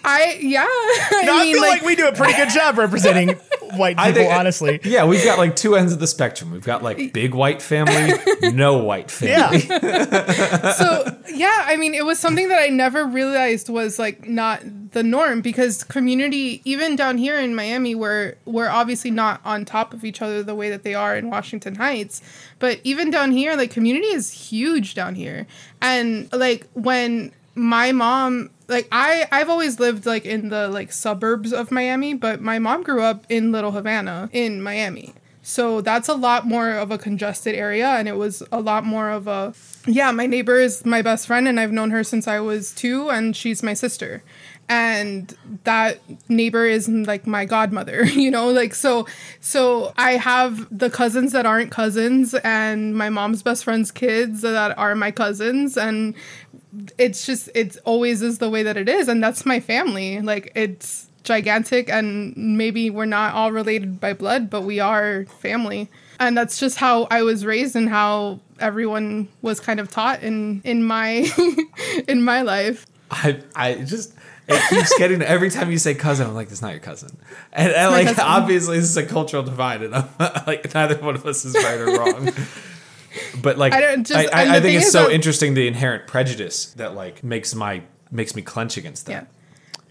I yeah, I no, i mean feel like, we do a pretty good job representing white people think- honestly Yeah, we've got like two ends of the spectrum. We've got like big white family, no white family. yeah so yeah i mean it was something that i never realized was like not the norm because community even down here in miami where we're obviously not on top of each other the way that they are in washington heights but even down here like community is huge down here and like when my mom like i i've always lived like in the like suburbs of miami but my mom grew up in little havana in miami so that's a lot more of a congested area and it was a lot more of a yeah, my neighbor is my best friend and I've known her since I was 2 and she's my sister. And that neighbor is like my godmother, you know, like so so I have the cousins that aren't cousins and my mom's best friend's kids that are my cousins and it's just it's always is the way that it is and that's my family. Like it's gigantic and maybe we're not all related by blood, but we are family. And that's just how I was raised and how everyone was kind of taught in in my in my life. I I just it keeps getting every time you say cousin, I'm like, that's not your cousin. And, and like cousin. obviously this is a cultural divide, and I'm like neither one of us is right or wrong. But like I I, don't just- I, and I think it's is so that- interesting the inherent prejudice that like makes my makes me clench against that. Yeah.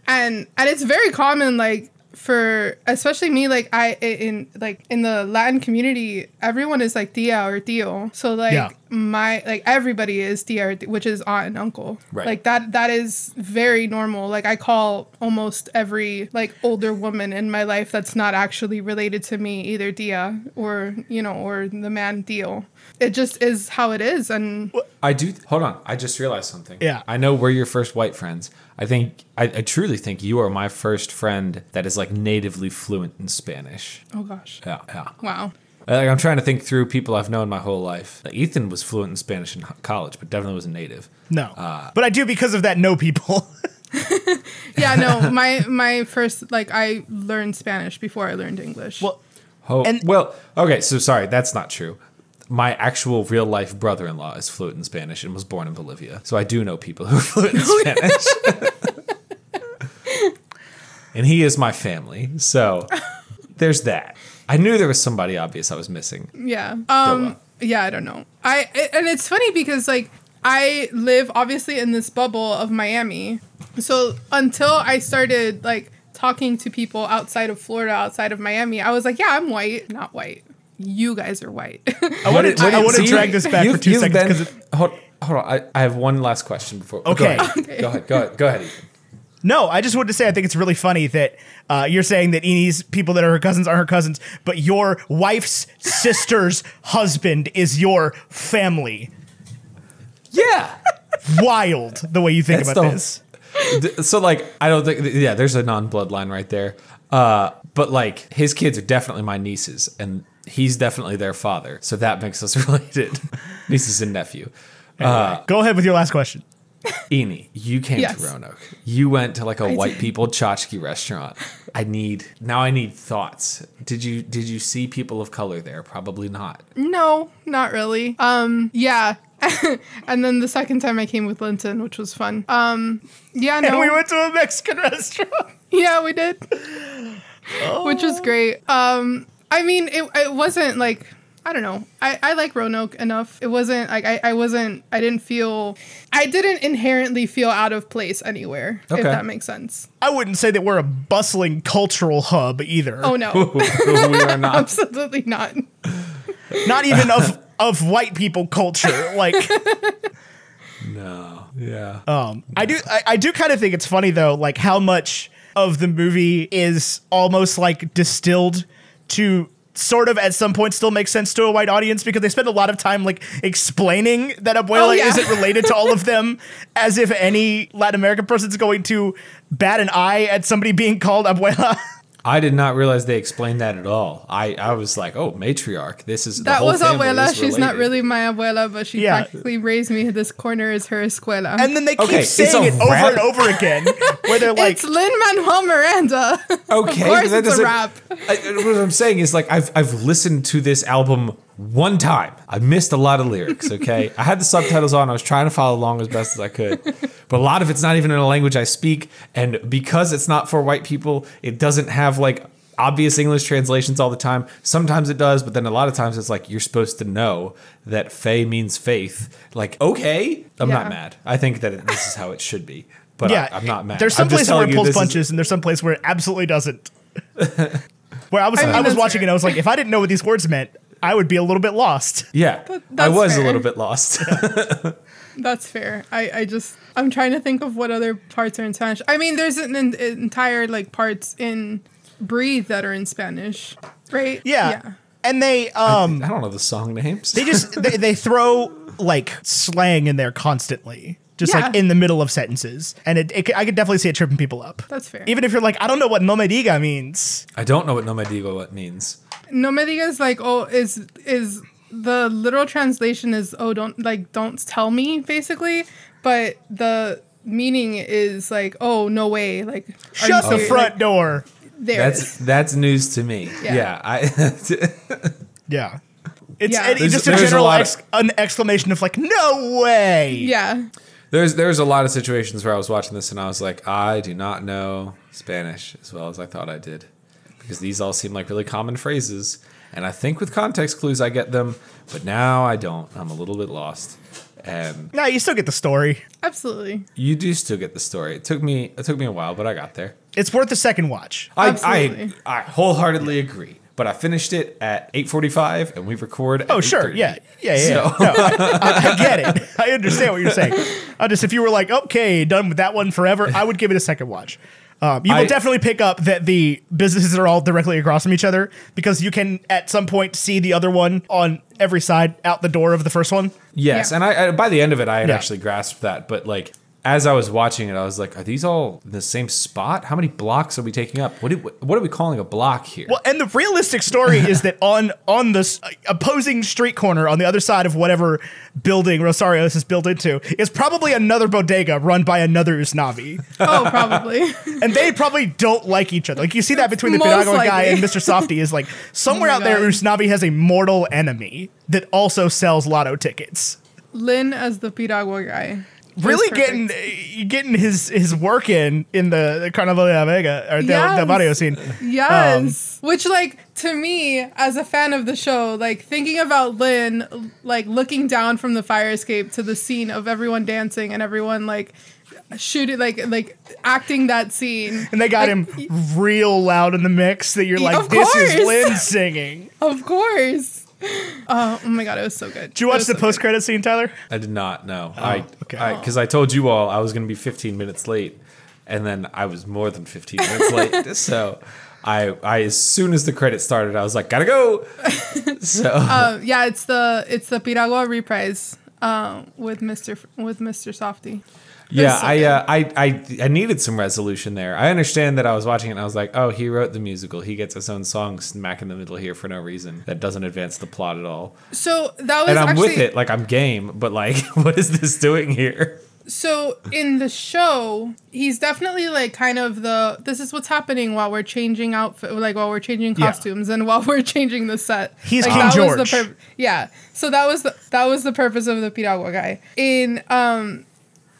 And and it's very common like for especially me like I in like in the Latin community everyone is like tia or tio. So like Yeah. My like everybody is tia which is aunt and uncle. Right. Like that that is very normal. Like I call almost every like older woman in my life that's not actually related to me either dia or you know or the man deal. It just is how it is and I do. Hold on. I just realized something. Yeah. I know we're your first white friends. I think I, I truly think you are my first friend that is like natively fluent in Spanish. oh gosh. Yeah, yeah. Wow. Like I'm trying to think through people I've known my whole life. Like, Ethan was fluent in Spanish in college, but definitely wasn't native. no Uh, but i do because of that know people yeah no my my first like i learned spanish before i learned english well Oh, And- well, okay. So sorry, that's not true. My actual real life brother in law is fluent in Spanish and was born in Bolivia. So I do know people who are fluent in Spanish. and he is my family. So there's that. I knew there was somebody obvious I was missing. yeah um well. yeah i don't know i and it's funny because like i live obviously in this bubble of miami so until i started like talking to people outside of florida outside of miami i was like yeah i'm white not white you guys are white i want to i want to drag this back for you've- 2 seconds been- because hold, hold on. I, I have one last question before. Okay. Go ahead. Okay. Go ahead. Go ahead. Go ahead. No, I just wanted to say I think it's really funny that uh, you're saying that Eni's people that are her cousins are her cousins, but your wife's sister's husband is your family. Yeah. Wild the way you think That's about this. th- so like I don't think yeah, there's a non-bloodline right there. Uh, but like his kids are definitely my nieces, and he's definitely their father, so that makes us related, nieces and nephew. Uh, Go ahead with your last question. Eni, you came Yes. to Roanoke. You went to like a I white did. people tchotchke restaurant. I need now. I need thoughts. Did you did you see people of color there? Probably not. No, not really. Um, yeah. and then the second time I came with Linton, which was fun. Um, yeah, no. And we went to a Mexican restaurant. Yeah, we did. Which was great. Um, I mean, it, it wasn't like I don't know. I, I like Roanoke enough. It wasn't like I, I wasn't I didn't feel I didn't inherently feel out of place anywhere. Okay. If that makes sense. I wouldn't say that we're a bustling cultural hub either. Oh no. we are not. Absolutely not. Not even of of white people culture. Like No. Yeah. Um, I do, I, I do kind of think it's funny though, like how much of the movie is almost like distilled to sort of at some point still makes sense to a white audience because they spend a lot of time like explaining that Abuela Oh, yeah. isn't related to all of them, as if any Latin American person's going to bat an eye at somebody being called Abuela. I did not realize they explained that at all. I, I was like, oh, matriarch. This is the That whole was family abuela. is She's not really my abuela, but she Yeah. practically raised me. This corner is her escuela. and then they keep Okay, saying a it over and over again, where they're like, it's Lin Manuel Miranda. Okay, of course, that it's a doesn't- rap. I, what I'm saying is like I've I've listened to this album one time. I missed a lot of lyrics. Okay, I had the subtitles on. I was trying to follow along as best as I could, but a lot of it's not even in a language I speak, and because it's not for white people, it doesn't have like obvious English translations all the time. Sometimes it does, but then a lot of times it's like you're supposed to know that "fey" means faith. Like, okay, I'm Yeah. not mad. I think that it, this is how it should be, but yeah, I, am not mad. There's some I'm places where it pulls this is- punches, and there's some place where it absolutely doesn't. where I was, I I, was watching fair. it, I was like, if I didn't know what these words meant, I would be a little bit lost. Yeah, I that's was a little bit lost. That's fair. I, I just I'm trying to think of what other parts are in Spanish. I mean, there's an, an entire like parts in Breathe that are in Spanish, right? Yeah, yeah. and they um I don't know the song names. they just they, they throw like slang in there constantly. Just like in the middle of sentences, and it, it I could definitely see it tripping people up. That's fair. Even if you're like, I don't know what no me diga means. I don't know what no me digo what means. No me digas like oh is is the literal translation is oh don't like don't tell me basically, but the meaning is like oh no way like are you Shut the front Like, door. there That's is. that's news to me. Yeah. Yeah, I Yeah. It's Yeah. There's- just a there's a general lot ex- of- an exclamation of like, no way. yeah there's there's a lot of situations where I was watching this and I was like, I do not know Spanish as well as I thought I did because these all seem like really common phrases, and I think with context clues I get them, but now I don't. I'm a little bit lost, and No, you still get the story. absolutely you do still get the story. It took me it took me a while, but I got there. It's worth a second watch. I, I, Absolutely. I wholeheartedly agree. But I finished it at 8:45, and we record. At Oh, sure. Yeah. Yeah. Yeah. So- No, I, I, I get it. I understand what you're saying. I just, if you were like, okay, done with that one forever, I would give it a second watch. Um, you will I- definitely pick up that the businesses are all directly across from each other because you can at some point see the other one on every side out the door of the first one. Yes, Yeah. and I, I by the end of it, I had Yeah. actually grasped that. But like as I was watching it, I was like, "Are these all in the same spot? How many blocks are we taking up? What do, what are we calling a block here?" Well, and the realistic story is that on on this opposing street corner on the other side of whatever building Rosario's is built into is probably another bodega run by another Usnavi. oh probably and they probably don't like each other. Like you see that between the Most Piragua guy and Mr. Softee is like somewhere Oh my out there God. Usnavi has a mortal enemy that also sells lotto tickets. Lin as the Piragua guy Really getting getting his his work in in the, the Carnaval de la Vega or Yes. del Barrio scene. Yes. Um, Which like to me as a fan of the show, like thinking about Lin like looking down from the fire escape to the scene of everyone dancing and everyone like shooting like like acting that scene. And they got Like, him real loud in the mix that you're like, this is course. Lin singing. Of course. Oh, oh my god, it was so good. Did you watch the post credit scene, Tyler? I did not know. I okay. because I, told you all I was going to be 15 minutes late, and then I was more than 15 minutes late. So. I, I as soon as the credits started, I was like, gotta go. So Uh, yeah, it's the it's the Piragua reprise uh, with Mr. With Mr. Softee. Yeah, I, uh, I I I needed some resolution there. I understand that I was watching it and I was like, oh, he wrote the musical. He gets his own song smack in the middle here for no reason. That doesn't advance the plot at all. So that was And I'm actually with it, like I'm game, but like, what is this doing here? so in the show, he's definitely like kind of the this is what's happening while we're changing outfit, like while we're changing Yeah. costumes and while we're changing the set. He's like, King that George. Was the pur- yeah. So that was the that was the purpose of the Piragua guy. In um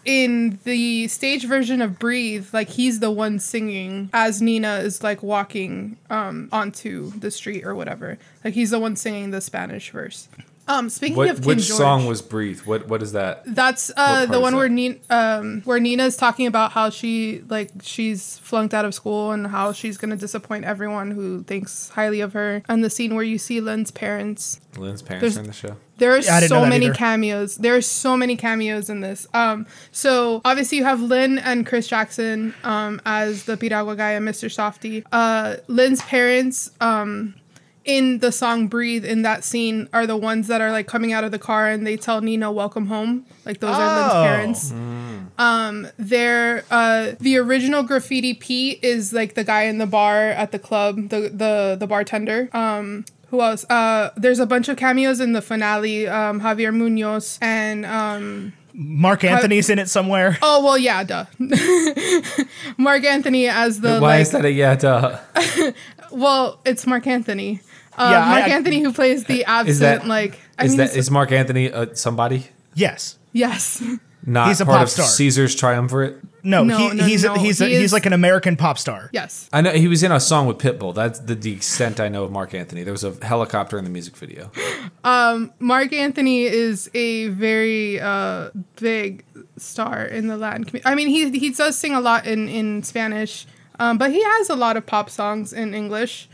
in the stage version of Breathe, like he's the one singing as Nina is like walking um onto the street or whatever. Like he's the one singing the Spanish verse. Um speaking What of King which George, song was Breathe? What what is that? that's uh the one where Nina um where Nina's talking about how she like she's flunked out of school and how she's gonna disappoint everyone who thinks highly of her. And the scene where you see Lin's parents. Lin's parents There's- are in the show. There are Yeah, I didn't know so many either. cameos. There are so many cameos in this. Um so obviously you have Lin and Chris Jackson um as the Piragua guy and Mr. Softee. Uh Lin's parents um in the song Breathe in that scene are the ones that are like coming out of the car and they tell Nina welcome home. Like those are Lin's Oh. parents. Um they're uh the original graffiti Pete is like the guy in the bar at the club, the the the bartender. Um who else? Uh there's a bunch of cameos in the finale. Um Javier Munoz and um Marc Anthony's in it somewhere. oh well yeah, duh. Marc Anthony as the Why like is that a yeah duh? well, it's Marc Anthony. Uh, Yeah, Mark I- Anthony who plays the absent Is that like I Is mean that it's- is Marc Anthony uh, somebody? Yes. yes. Not He's a part pop of star. Caesar's triumvirate. No, No, he, no, he's no, he's he he's is- like an American pop star. Yes. I know he was in a song with Pitbull. That's the, the extent I know of Marc Anthony. There was a helicopter in the music video. Marc Anthony is a very uh, big star in the Latin community. I mean, he he does sing a lot in in Spanish, um, but he has a lot of pop songs in English,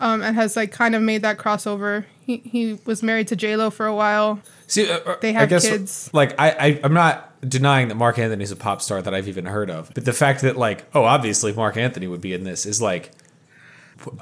um, and has like kind of made that crossover. He he was married to J Lo for a while. See, uh, uh, They I have guess, kids. Like I, I, I'm not denying that Marc Anthony's a pop star that I've even heard of, but the fact that like, oh, obviously Marc Anthony would be in this is like,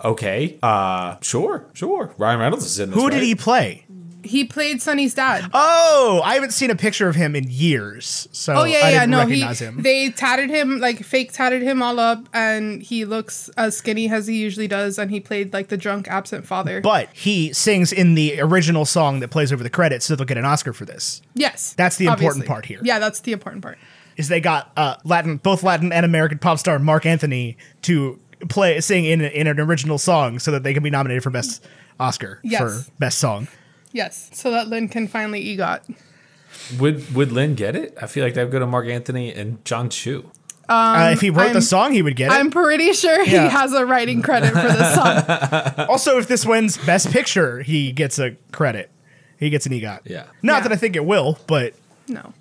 okay, uh, sure, sure. Ryan Reynolds is in this. Who did right? he play? He played Sonny's dad. Oh, I haven't seen a picture of him in years, so Oh yeah, I yeah, didn't no, he him. they tatted him like fake tatted him all up, and he looks as skinny as he usually does, and he played like the drunk absent father. but he sings in the original song that plays over the credits, so they'll get an Oscar for this. yes, That's the important part here. Yeah, that's the important part. Is they got uh, Latin, both Latin and American pop star Marc Anthony to play sing in in an original song, so that they can be nominated for best Oscar Yes. for best song. Yes, so that Lin can finally EGOT. Would Would Lin get it? I feel like that would go to Marc Anthony and Jon Chu. uh, if he wrote Um, I'm- the song, he would get it. I'm pretty sure he has a writing credit for this song. also, if this wins Best Picture, he gets a credit. He gets an EGOT. Yeah. Not Yeah. that I think it will, but no,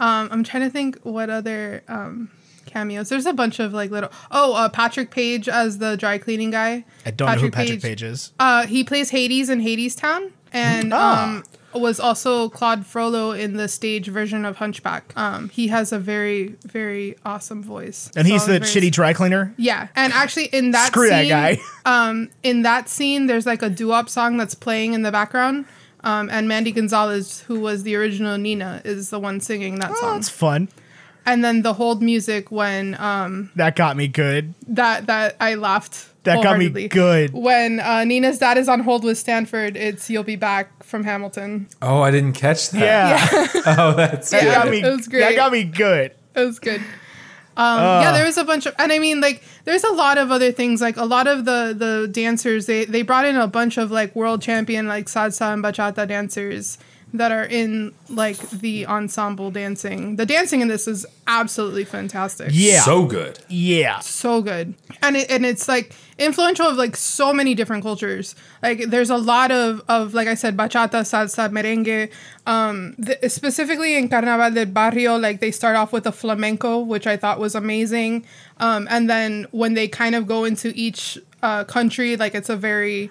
um, I'm trying to think what other um, cameos. There's a bunch of like little. Oh, uh, Patrick Page as the dry cleaning guy. I don't know who Patrick Page is. Uh, he plays Hades in Hadestown, and Ah. um, was also Claude Frollo in the stage version of Hunchback. Um, he has a very, very awesome voice, And he's So I the shitty dry cleaner. Yeah, and actually in that Screw that scene, guy. um, in that scene, there's like a doo-wop song that's playing in the background. Um, and Mandy Gonzalez, who was the original Nina, is the one singing that Oh, song. it's fun. And then the hold music when um, That got me good. that that I laughed. That got me good. When uh, Nina's dad is on hold with Stanford, it's "You'll Be Back" from Hamilton. Oh, I didn't catch that. Yeah, Oh, that's that Yeah. got good. me. It was great. That got me good. It was good. Um, yeah, there was a bunch of, and I mean, like, there's a lot of other things. Like, a lot of the the dancers, they they brought in a bunch of like world champion like salsa and bachata dancers that are in like the ensemble dancing. The dancing in this is absolutely fantastic. Yeah, So good. yeah. so good and it, and it's like influential of like so many different cultures like there's a lot of of like i said bachata salsa merengue um th- specifically in carnaval del barrio like they start off with a flamenco which i thought was amazing um and then when they kind of go into each uh country like it's a very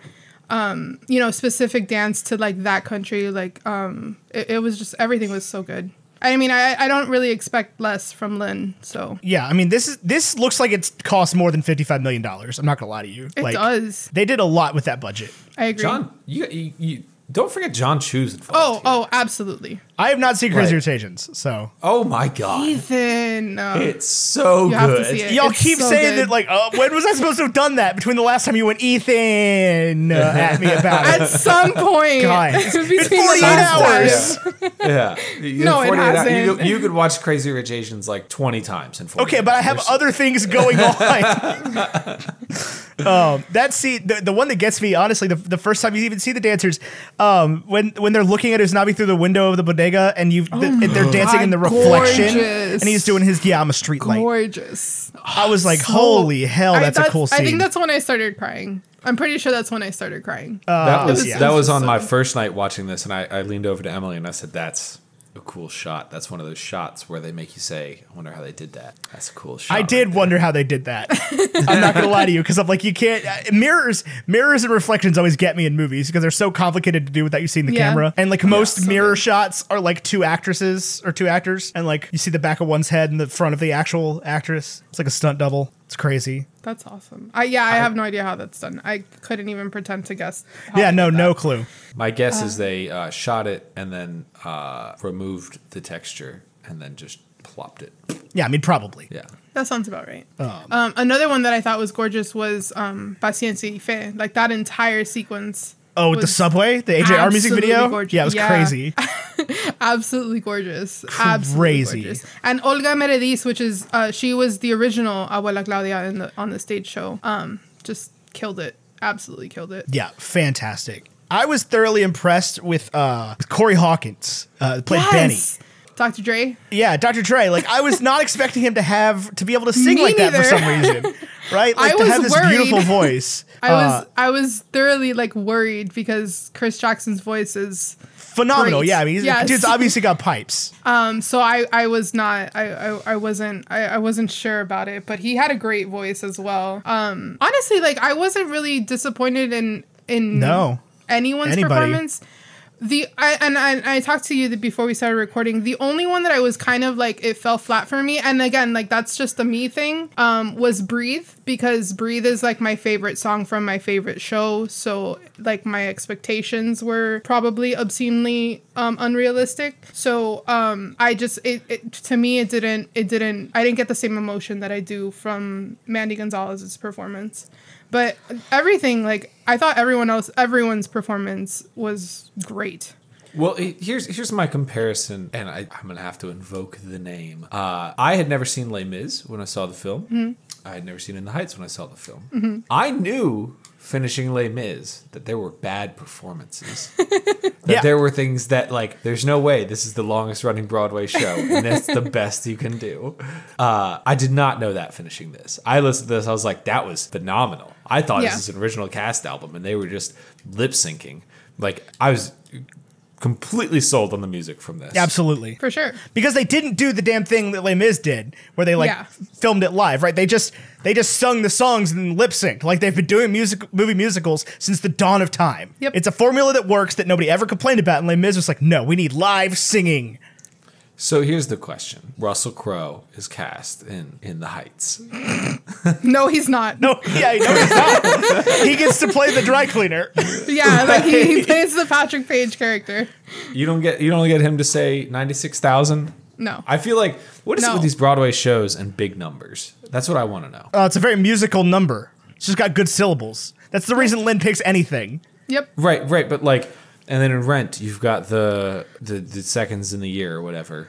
um you know specific dance to like that country like um it, it was just everything was so good i mean i i don't really expect less from lin so Yeah, I mean this is this looks like it's cost more than fifty five million dollars. I'm not gonna lie to you. it like, does They did a lot with that budget. i agree John, you, you, you don't forget Jon Chu's involved. Oh, here. oh, absolutely. I have not seen Crazy Right. Rich Asians, so Oh my god, Ethan. uh, it's so You have to good. see it. y'all It's keep so saying good. that like, uh, when was I supposed to have done that between the last time you went Ethan uh, at me about it? At it? some point, Guys, between it's the 48 hours. time. Yeah, You- No, it 48 hours- hasn't. You, you could watch Crazy Rich Asians like twenty times in 48 Okay, but I have other things going on. um, that scene, the, the one that gets me, honestly, the, the first time you even see the dancers, um, when when they're looking at Usnavi through the window of the bodega, and you the, and oh they're dancing in the Oh reflection, gorgeous. and he's doing his Yama street light. Gorgeous. I was like, So- holy hell, I- that's, a cool scene. I think that's when I started crying. I'm pretty sure that's when I started crying. That uh, was yeah. that was on So- my first night watching this, and I, I leaned over to Emily and I said, "That's a cool shot. That's one of those shots where they make you say, I wonder how they did that. That's a cool shot." I right did there." wonder how they did that. I'm not gonna lie to you because I'm like you can't uh, mirrors mirrors and reflections always get me in movies because they're so complicated to do without you seeing the Yeah. camera and like most so mirror good. shots are like two actresses or two actors and like you see the back of one's head and the front of the actual actress. It's like a stunt double. It's crazy. That's awesome. I yeah, I, have no idea how that's done. I couldn't even pretend to guess. yeah, no, no clue. My guess is they uh, shot it and then uh, removed the texture and then just plopped it. Yeah, I mean probably. Yeah. That sounds about right. Um, another one that I thought was gorgeous was um, Paciencia y Fe. Like that entire sequence. Oh, with the subway, the AJR music video. gorgeous. Yeah, it was Yeah. crazy. absolutely gorgeous. Absolutely Crazy. gorgeous. And Olga Merediz, which is uh, she was the original Abuela Claudia in the on the stage show. Um, just killed it. Absolutely killed it. Yeah, fantastic. I was thoroughly impressed with uh Corey Hawkins, uh, played Benny. Dr. Dre. Yeah, Dr. Dre. Like I was not expecting him to have to be able to sing Me like that for some reason, right? Like I to was have this worried. beautiful voice. I Uh, was I was thoroughly like worried because Chris Jackson's voice is phenomenal. great. Yeah, I mean, he's, Yes. dude's obviously got pipes. um so I I was not I I, I wasn't I, I wasn't sure about it but he had a great voice as well. Um honestly like I wasn't really disappointed in in No. anyone's Anybody. performance. The I and I, I talked to you before we started recording. The only one that I was kind of like it fell flat for me, and again like that's just a me thing. Um, was "Breathe" because "Breathe" is like my favorite song from my favorite show. So like my expectations were probably obscenely um, unrealistic. So um, I just it, it to me it didn't it didn't I didn't get the same emotion that I do from Mandy Gonzalez's performance. But everything, like I thought, everyone else, everyone's performance was great. Well, here's here's my comparison, and I, I'm gonna have to invoke the name. Uh, I had never seen Les Mis when I saw the film. Mm-hmm. I had never seen In the Heights when I saw the film. I knew finishing Les Mis that there were bad performances. that Yeah. there were things that like there's no way this is the longest running Broadway show and that's the best you can do. Uh, I did not know that finishing this. I listened to this, I was like, that was phenomenal. I thought Yeah. this was an original cast album and they were just lip syncing. Like I was completely sold on the music from this. Absolutely. For sure. Because they didn't do the damn thing that Les Mis did, where they like Yeah. filmed it live, right? They just they just sung the songs and lip synced, like they've been doing music movie musicals since the dawn of time. Yep. It's a formula that works that nobody ever complained about, and Les Mis was like, no, we need live singing. So here's the question: Russell Crowe is cast in In the Heights. No, he's not. No, yeah, no, he's not. he gets to play the dry cleaner. Yeah, like he, he plays the Patrick Page character. You don't get you don't get him to say ninety six thousand. No. I feel like what is it with these Broadway shows and big numbers? That's what I want to know. Uh, it's a very musical number. It's just got good syllables. That's the reason Lin picks anything. Yep. Right, right, but like, and then in Rent, you've got the the, the seconds in the year or whatever.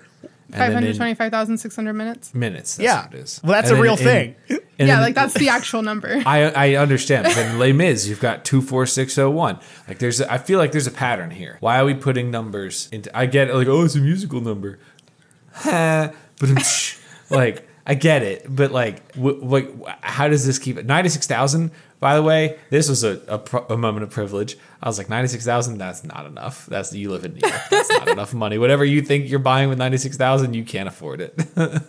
And Five then hundred in twenty-five thousand six hundred minutes. minutes. That's Yeah. what it is. Well, that's And a real in- thing. and yeah, then- like that's the actual number. I I understand. But in Les Mis, you've got two four six zero one. Like there's, a, I feel like there's a pattern here. Why are we putting numbers into? I get it, like oh, it's a musical number. But like I get it, but like w- like how does this keep it? Ninety six thousand. By the way, this was a, a, pro- a moment of privilege. I was like ninety six thousand. That's not enough. That's you live in New York. That's not enough money. Whatever you think you're buying with ninety six thousand, you can't afford it.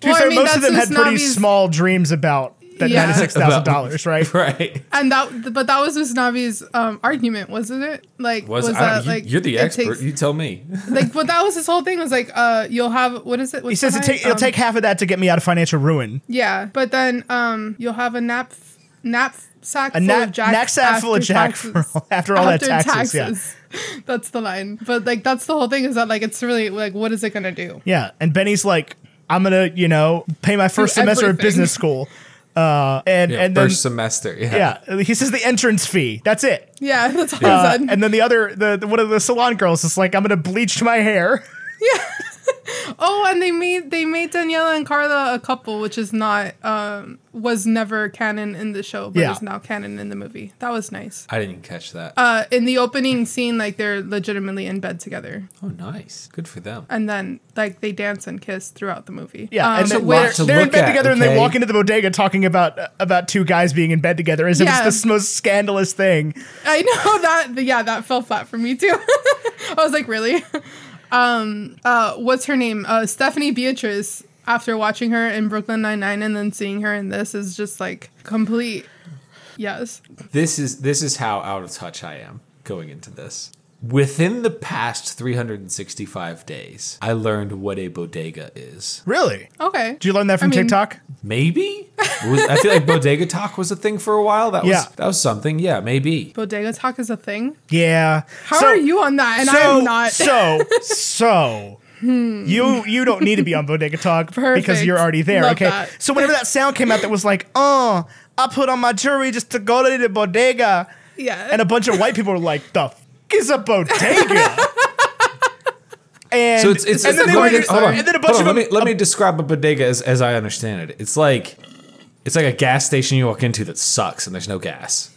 To be Well, I fair, mean, most of that's them had pretty Usnavi's- small dreams about that Yeah. ninety-six thousand dollars, right? right. and that, but that was Usnavi's um, argument, wasn't it? Like, Was, was, that you- like you're the expert. takes- you tell me. like, but that was his whole thing. Was like, uh, you'll have what is it? He says it take, it'll take half of that to get me out of financial ruin. Yeah, but then um, you'll have a nap nap sack A full kna- of jack knapsack full of after jack for taxes. all- after all that taxes, yeah. That's the line. But like that's the whole thing is that like it's really like what is it gonna do? Yeah, and Benny's like, I'm gonna, you know, pay my first semester of business school, uh, and Yeah, and then first semester. Yeah. yeah, he says the entrance fee. That's it. Yeah, that's all Uh, said. and then the other, the, the one of the salon girls is like, I'm gonna bleach my hair. Oh, and they made they made Daniela and Carla a couple, which is not um was never canon in the show, but Yeah. is now canon in the movie. That was nice. I didn't catch that. Uh, in the opening scene, like they're legitimately in bed together, oh, nice. Good for them. and then like they dance and kiss throughout the movie. Yeah, Um, and There's then a lot they're, to they're in bed at, together, and they walk into the bodega talking about about two guys being in bed together, as if Yeah. it's the most scandalous thing. I know that. Yeah, that fell flat for me too. I was like, really? Um, uh, what's her name? Uh, Stephanie Beatriz. After watching her in Brooklyn Nine Nine and then seeing her in this is just like complete. Yes. This is this is how out of touch I am going into this. Within the past 365 days, I learned what a bodega is. Really? Okay. Did you learn that from I mean- TikTok? Maybe? Was- I feel like bodega talk was a thing for a while. That was that was something. Yeah, maybe. Bodega talk is a thing. Yeah. How So- are you on that? And so, I'm not. so, so. You you don't need to be on Bodega Talk because you're already there. Love okay. that. So whenever that sound came out that was like, oh, I put on my jewelry just to go to the bodega. yeah. And a bunch of white people were like, the f is a bodega? and So it's it's, and then it's they let were hold on, and then a hold bunch on, of let them- me let me describe a bodega as, as I understand it. It's like it's like a gas station you walk into that sucks and there's no gas.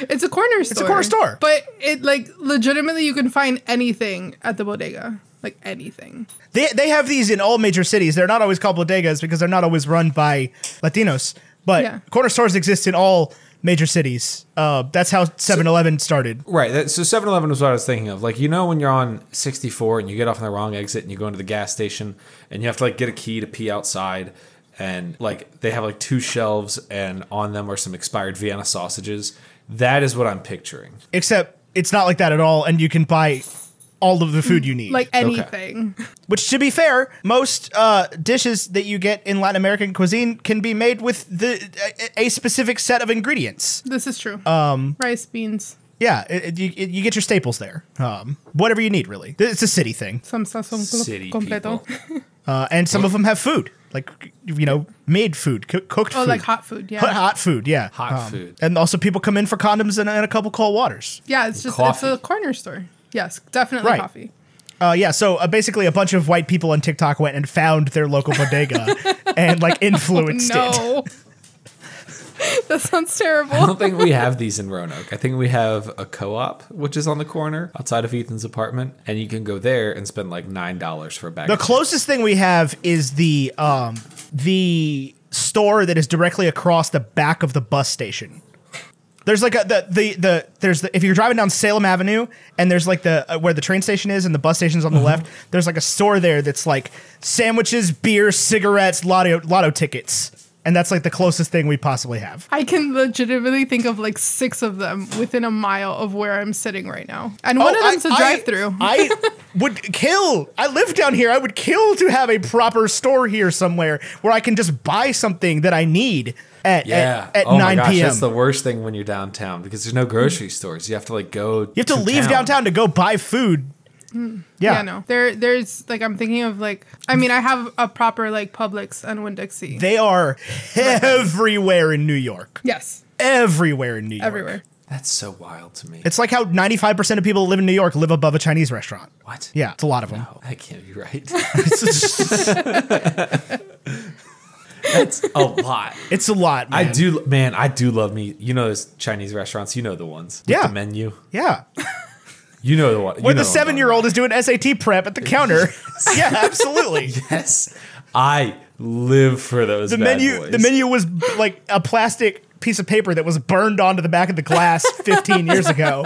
it's a corner store. It's a corner store. But it like legitimately you can find anything at the bodega. Like anything. They they have these in all major cities. They're not always called bodegas because they're not always run by Latinos. But Yeah. corner stores exist in all major cities. Uh, that's how 7-Eleven started. Right. That, so 7-Eleven was what I was thinking of. Like you know when you're on 64 and you get off on the wrong exit and you go into the gas station and you have to like get a key to pee outside and like they have like two shelves and on them are some expired Vienna sausages. That is what I'm picturing. Except it's not like that at all, and you can buy all of the food you need. Like anything. which, to be fair, most uh, dishes that you get in Latin American cuisine can be made with the a, a specific set of ingredients. This is true. Um rice, beans, Yeah, it, it- you, it- you get your staples there. Um, whatever you need, really. It's a city thing, some sazon City completo. uh, and some of them have food, like you know, made food, co- cooked Oh, food. like hot food. Yeah. Hot, hot food, yeah. Um, Hot food. And also, people come in for condoms and, and a couple cold waters. Yeah, it's just Coffee. it's a corner store. Yes, definitely Right. coffee. Uh, yeah, so uh, basically, a bunch of white people on TikTok went and found their local bodega and like influenced it. No. that sounds terrible. I don't think we have these in Roanoke. I think we have a co-op, which is on the corner outside of Ethan's apartment, and you can go there and spend like nine dollars for a bag. The of chips. closest thing we have is the um, the store that is directly across the back of the bus station. There's like a the the, the there's the if you're driving down Salem Avenue and there's like the uh, where the train station is and the bus station's on the left. There's like a store there that's like sandwiches, beer, cigarettes, lotto lotto tickets, and that's like the closest thing we possibly have. I can legitimately think of like six of them within a mile of where I'm sitting right now. And one of Oh, them's a I- drive through. I would kill. I live down here. I would kill to have a proper store here somewhere where I can just buy something that I need at Yeah. at, at oh 9 my gosh, p.m. that's the worst thing when you're downtown because there's no grocery stores. You have to like go. you have to leave downtown to go buy food. Yeah. yeah, no. There there's like I'm thinking of like I mean I have a proper like Publix and Winn Dixie. They are everywhere in New York. yes. Everywhere in New York. Everywhere. That's so wild to me. It's like how 95% of people that live in New York live above a Chinese restaurant. what? Yeah, it's a lot of them. No, that can't be right. That's a lot. it's a lot, Man. I do, man. I do love me. You know those Chinese restaurants. You know the ones. with Yeah. The menu. Yeah. You know the one. Where the seven year old is doing SAT prep at the counter. yeah, absolutely. Yes, I live for those. the menu boys. the menu was like a plastic piece of paper that was burned onto the back of the glass 15 years ago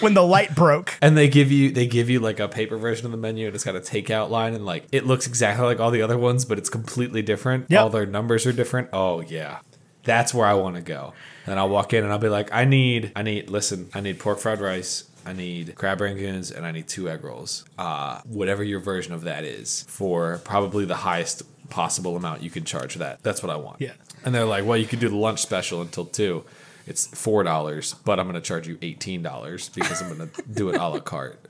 when the light broke And they give you they give you like a paper version of the menu and it's got a takeout line and like it looks exactly like all the other ones, but it's completely different. Yep. All their numbers are different. Oh yeah. That's where I want to go. And I'll walk in and I'll be like, I need I need listen, I need pork fried rice, I need crab rangoons, and I need two egg rolls. Uh whatever your version of that is for probably the highest possible amount you could charge for that. That's what I want. Yeah. And they're like, well, you could do the lunch special until two. It's four dollars, but I'm gonna charge you eighteen dollars because I'm gonna do it a la carte.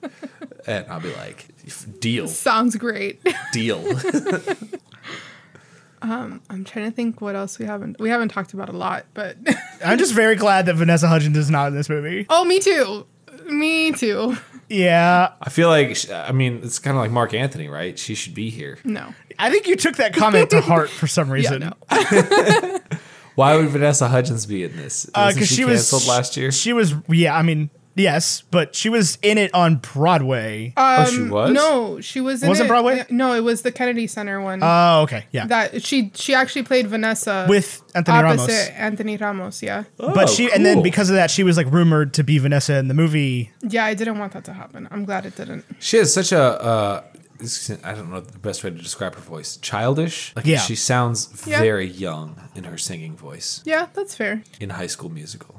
And I'll be like, deal, Sounds great. deal. Um, I'm trying to think what else we haven't we haven't talked about a lot, but I'm just very glad that Vanessa Hudgens is not in this movie. oh, me too. Me too. Yeah, I feel like, sh- I mean, it's kind of like Marc Anthony, right? She should be here. No. I think you took that comment to heart for some Yeah, reason. no. Why would Vanessa Hudgens be in this? Wasn't because she, Uh, she, was canceled last year. She was, yeah. I mean, yes, but she was in it on Broadway. oh, she was. Um, No, she was in Was it it- Broadway? No, it was the Kennedy Center one. Oh, okay, yeah. that she she actually played Vanessa With Anthony opposite Ramos. Anthony Ramos. Yeah, but Oh, she, and then because of that, she was like rumored to be Vanessa in the movie. yeah. I didn't want that to happen. I'm glad it didn't. She has such a. Uh, I don't know the best way to describe her voice. Childish. Like Yeah. she sounds Yeah. very young in her singing voice Yeah, that's fair. in High School Musical.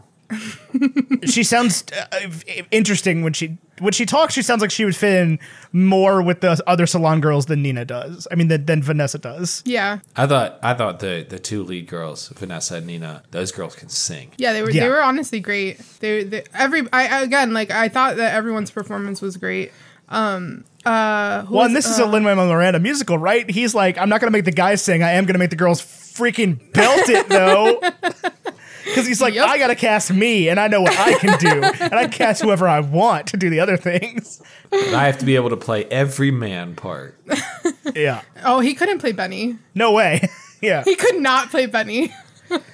She sounds uh, interesting when she when she talks. She sounds like she would fit in more with the other salon girls than Nina does. I mean, than, than Vanessa does. Yeah, I thought. I thought the the two lead girls, Vanessa and Nina, those girls can sing. yeah. They were Yeah. they were honestly great. They, they every I I- again like I thought that everyone's performance was great. Um. Uh. who Well, was- and this is uh, a Lin Manuel Miranda musical, right? He's like, I'm not gonna make the guys sing. I am gonna make the girls freaking belt it though. Because he's like, Yep. I gotta cast me, and I know what I can do, and I cast whoever I want to do the other things. But I have to be able to play every man part. Yeah, Oh, he couldn't play Benny. no way. yeah, He could not play Benny.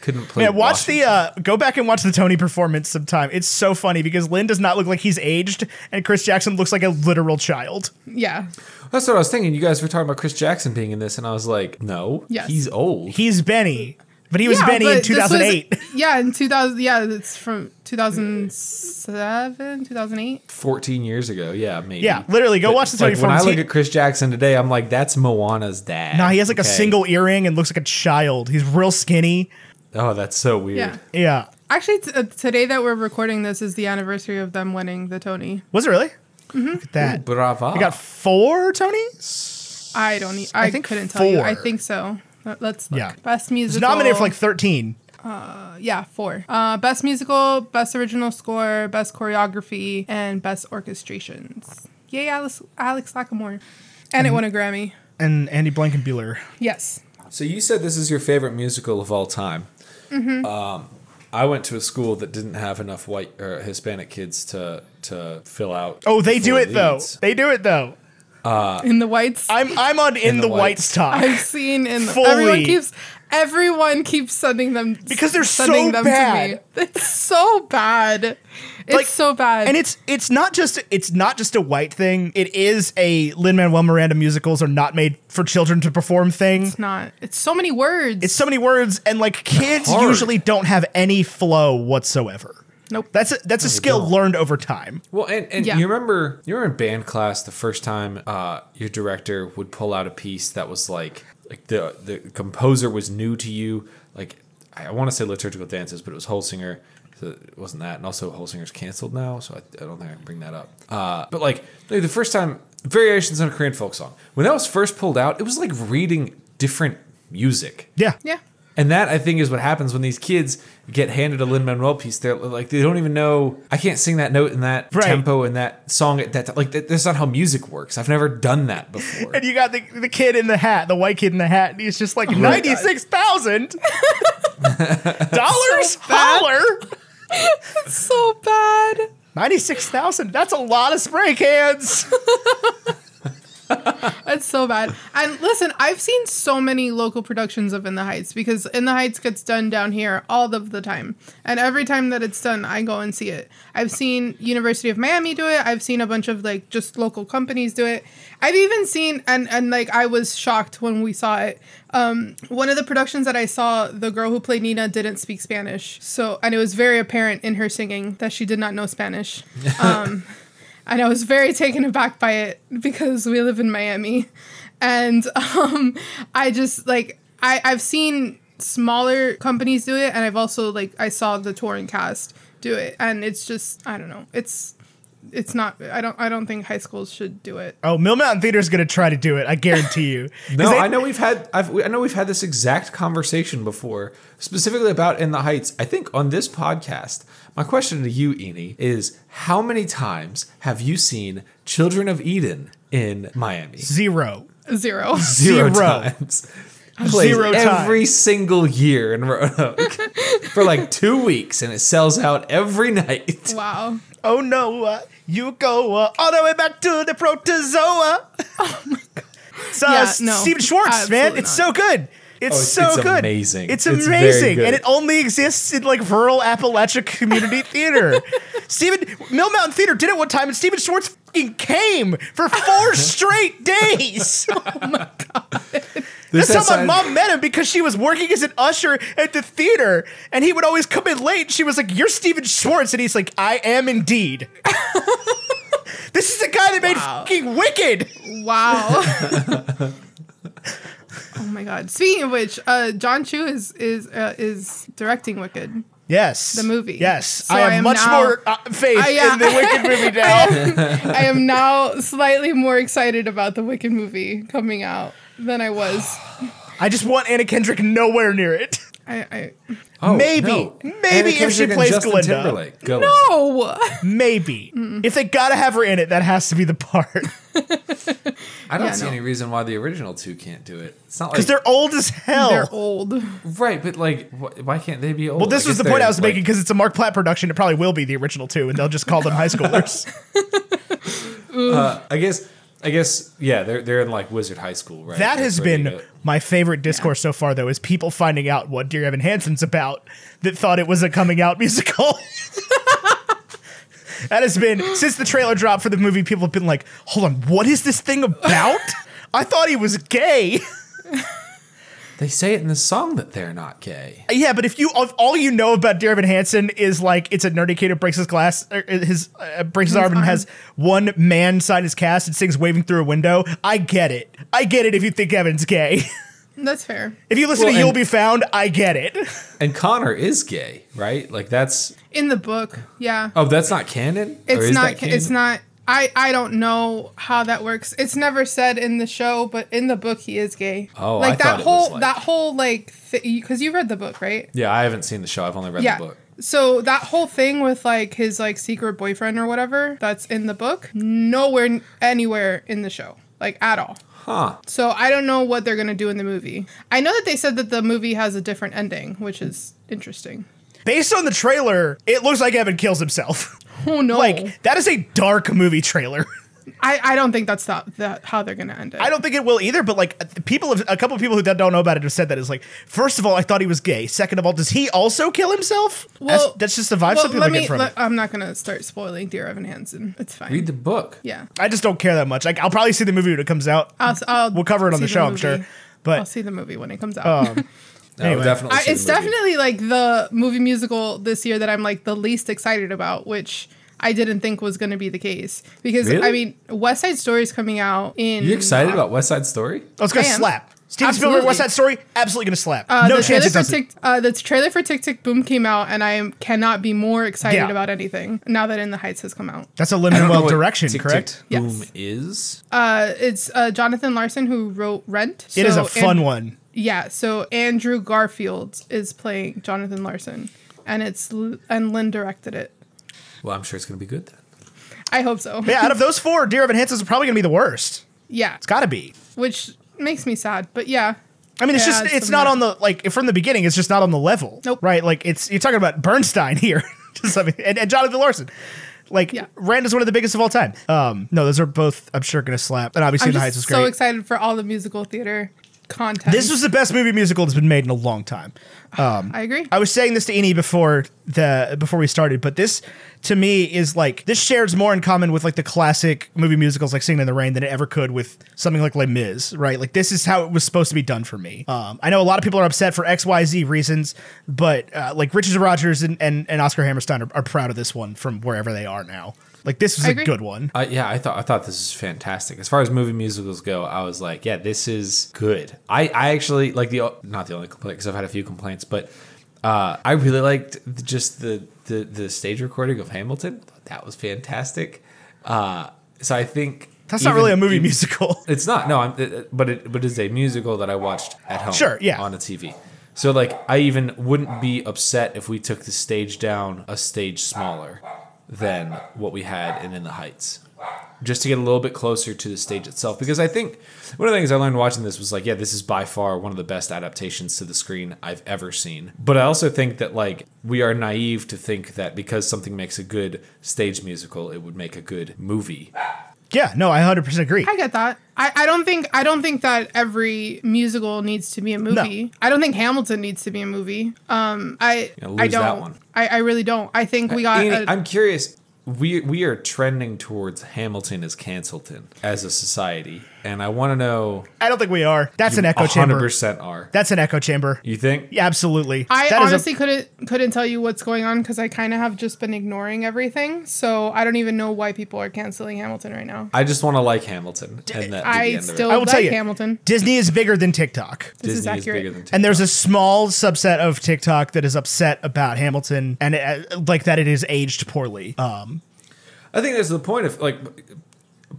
Couldn't play. Yeah, watch the uh go back and watch the Tony performance sometime. It's so funny because Lin does not look like he's aged and Chris Jackson looks like a literal child. Yeah. That's what I was thinking. You guys were talking about Chris Jackson being in this, and I was like, no, Yes. he's old. He's Benny, but he was Yeah, Benny in this was- 2008. yeah, in 2000. Yeah, it's from 2007, 2008. Fourteen years ago, yeah, maybe. yeah, literally go But, watch the Tony like, when I look at Chris Jackson today, I'm like, that's Moana's dad. nah, he has like a single earring and looks like a child. He's real skinny. Oh, that's so weird. Yeah. Yeah. Actually, t- uh, today that we're recording this is the anniversary of them winning the Tony. Was it really? Mm-hmm. Look at that. Bravo. We got four Tonys. I don't. E- I, I think couldn't tell you. I think so. Let- Let's look. Yeah. Best He's musical. nominated for like 13. yeah, four. Uh, best musical, best original score, best choreography, and best orchestrations. Yay, Alex, Alex Lacamoire. And it won a Grammy. And Andy Blankenbuehler. Yes. So you said this is your favorite musical of all time. Mm-hmm. Um, I went to a school that didn't have enough white or Hispanic kids to to fill out. Oh, they do four it though. They do it though. Uh, in the whites. I'm I'm on in, the the, whites talk. I've seen in the, Fully. everyone keeps everyone keeps sending them Because they're sending so them bad. to me. It's so bad. It's Like, so bad. and it's it's not just it's not just a white thing. It is a Lin Manuel Miranda musicals are not made for children to perform thing. It's not. It's so many words. It's so many words, and like kids usually don't have any flow whatsoever. Nope. That's a, that's a skill don't. learned over time. Well, and, and Yeah. you remember you were in band class the first time uh, your director would pull out a piece that was like like the the composer was new to you. Like I, want to say liturgical dances, but it was Holsinger. So it wasn't that, and also Holsinger's canceled now, so I, I don't think I can bring that up. Uh, but like, like the first time, variations on a Korean folk song. When that was first pulled out, it was like reading different music. Yeah. yeah. And that I think is what happens when these kids get handed a Lin Manuel piece. They're like they don't even know. I can't sing that note in that Right. tempo in that song at that. Like that, that's not how music works. I've never done that before. And you got the, the kid in the hat, the white kid in the hat, and he's just like Oh ninety six thousand dollars. Holler So bad. ninety six thousand. That's a lot of spray cans. It's so bad. And listen, I've seen so many local productions of In the Heights because In the Heights gets done down here all of the time. And every time that it's done, I go and see it. I've seen University of Miami do it. I've seen a bunch of like just local companies do it. I've even seen and and like I was shocked when we saw it. Um one of the productions that I saw, the girl who played Nina didn't speak Spanish. So and it was very apparent in her singing that she did not know Spanish. Um and I was very taken aback by it because we live in Miami, and um, I just like I I've seen smaller companies do it, and I've also like I saw the touring cast do it, and it's just I don't know, it's it's not. I don't. I don't think high schools should do it. Oh, Mill Mountain Theater is going to try to do it. I guarantee you. No, they- I know we've had I've, I know we've had this exact conversation before, specifically about In the Heights. I think on this podcast. My question to you, Eni, is how many times have you seen Children of Eden in Miami? zero. Zero. Zero, Zero. times. Plays Zero every single year in Roanoke for like two weeks, and it sells out every night. wow. Oh no, uh, you go uh, all the way back to the protozoa. Oh my god. It's, uh, Yeah, no, Stephen Schwartz, man. It's not. so good. Oh, it's Oh, it's- so it's good. amazing. It's amazing. good. and it only exists in like rural Appalachia community theater. Stephen Mill Mountain Theater did it one time and Stephen Schwartz fucking came for four straight days. Oh my God. This That's how my mom met him because she was working as an usher at the theater, and he would always come in late. She was like, "You're Stephen Schwartz," and he's like, "I am indeed." this is the guy that made Wow. fucking Wicked. Wow. Oh my god. Speaking of which, uh, Jon Chu is is uh, is directing Wicked. Yes, The movie. Yes, So I have I am much now- more uh, faith Uh, yeah. in the Wicked movie now. I am now slightly more excited about the Wicked movie coming out than I was. I just want Anna Kendrick nowhere near it. I, I Oh, Maybe. no. Maybe Anna if she plays Justin Glinda. Timberlake. Go no. Maybe if they gotta have her in it, that has to be the part I don't Yeah, see no. any reason why the original two can't do it. It's not like because they're old as hell. They're old. right, but like, wh- why can't they be old? Well, this I was the point I was like- making because it's a Marc Platt production. It probably will be the original two, and they'll just call them high schoolers. Uh, I guess, I guess, yeah, they're they're in like Wizard High School, right? that That's has been go. my favorite discourse so far, though, is people finding out what Dear Evan Hansen's about that thought it was a coming out musical. that has been since the trailer dropped for the movie. People have been like, "Hold on, what is this thing about?" I thought he was gay. They say it in the song that they're not gay. Yeah, but if you if all you know about Dear Evan Hansen is like it's a nerdy kid who breaks his glass, er, his uh, breaks his, His arm and has one man sign his cast and sings waving through a window. I get it. I get it. If you think Evan's gay, That's fair. if you listen Well, to "You'll Be Found," I get it. And Connor is gay, right? Like that's In the book, yeah. oh, that's not canon. Or it's is not. that canon? It's not. I I don't know how that works. It's never said in the show, but in the book he is gay. Oh, like I that thought it was whole like- that whole like because you read the book, right? Yeah, I haven't seen the show. I've only read yeah. the book. So that whole thing with like his like secret boyfriend or whatever that's in the book, nowhere anywhere in the show, like at all. Huh. So I don't know what they're gonna do in the movie. I know that they said that the movie has a different ending, which is interesting. Based on the trailer, it looks like Evan kills himself. Oh no! like that is a dark movie trailer. I, I don't think that's that, that how they're gonna end it. I don't think it will either. But like people, have, a couple of people who don't know about it have said that is like, first of all, I thought he was gay. Second of all, does he also kill himself? that's, that's just the vibe some people let get me. from let- it. I'm not gonna start spoiling Dear Evan Hansen. It's fine. Read the book. yeah, I just don't care that much. Like I'll probably see the movie when it comes out. I'll, I'll We'll cover it on see the show, I'm sure. But- I'll see the movie when it comes out. I um, would Anyway. definitely. I, it's definitely like the movie musical this year that I'm like the least excited about, which I didn't think was going to be the case because Really? I mean West Side Story is coming out in. You excited about West Side Story? Oh, it's gonna slap. Steven Absolutely. Spielberg, West Side Story, absolutely gonna slap. Uh, no chance trailer it for doesn't. Tick, uh, the trailer for Tick Tick Boom came out, and I cannot be more excited Yeah. about anything now that In the Heights has come out. That's a don't limited well direction, Tick, correct? Tick, Yes. Boom is. Uh, it's uh, Jonathan Larson who wrote Rent. it is So- a fun and- one. Yeah, so Andrew Garfield is playing Jonathan Larson, and it's and Lin directed it. Well, I'm sure it's going to be good then. I hope so. Yeah, out of those four, Dear Evan Hansen's probably gonna be the worst. Yeah, It's gotta be. which makes me sad, but yeah, I mean, it's Yeah, just it's it's not that- on the like from the beginning. It's just not on the level, Nope. right? Like it's you're talking about Bernstein here, just I mean, and, and Jonathan Larson. Like Yeah. Rent is one of the biggest of all time. Um, no, those are both I'm sure gonna slap. And obviously, I'm The Heights just was so excited for all the musical theater content. this was the best movie musical that's been made in a long time. I agree. I was saying this to Eni before the before we started, but this to me is like this shares more in common with like the classic movie musicals like Singing in the Rain than it ever could with something like Les Mis, right? Like this is how it was supposed to be done for me. Um, I know a lot of people are upset for X Y Z reasons, but uh, like Richard Rodgers and, and, and Oscar Hammerstein are, are proud of this one from wherever they are now. Like this was I a agree. good one. Uh, yeah, I thought I thought this is fantastic. As far as movie musicals go, I was like, yeah, this is good. I, I actually like the not the only complaint because I've had a few complaints, but uh, I really liked just the the the stage recording of Hamilton. That was fantastic. Uh, so I think That's not really a movie even- musical. It's not. No, I'm, it, but it but it's a musical that I watched at home. Sure, yeah. On a TV. So like, I even wouldn't be upset if we took the stage down a stage smaller than what we had in In the Heights, just to get a little bit closer to the stage itself. Because I think one of the things I learned watching this was like, yeah, this is by far one of the best adaptations to the screen I've ever seen. But I also think that like we are naive to think that because something makes a good stage musical, it would make a good movie. Yeah, no, I 100% agree. I get that. I, I don't think I don't think that every musical needs to be a movie. I don't think Hamilton needs to be a movie. Um, I Yeah, I don't. one. I, I really don't. I think we got. Annie, a- I'm curious. We we are trending towards Hamilton as Cancelton as a society, and I want to know. I don't think we are. That's an echo Hundred chamber. percent are. That's an echo chamber. You think? Yeah, absolutely. I That is a- honestly couldn't couldn't tell you what's going on because I kind of have just been ignoring everything. So I don't even know why people are canceling Hamilton right now. I just want to like Hamilton, and that be the I end still I will like tell you, Hamilton. Disney is bigger than TikTok. This is Disney is accurate. bigger than. And there's a small subset of TikTok that is upset about Hamilton and it, like that it is aged poorly. Um, I think that's the point of like.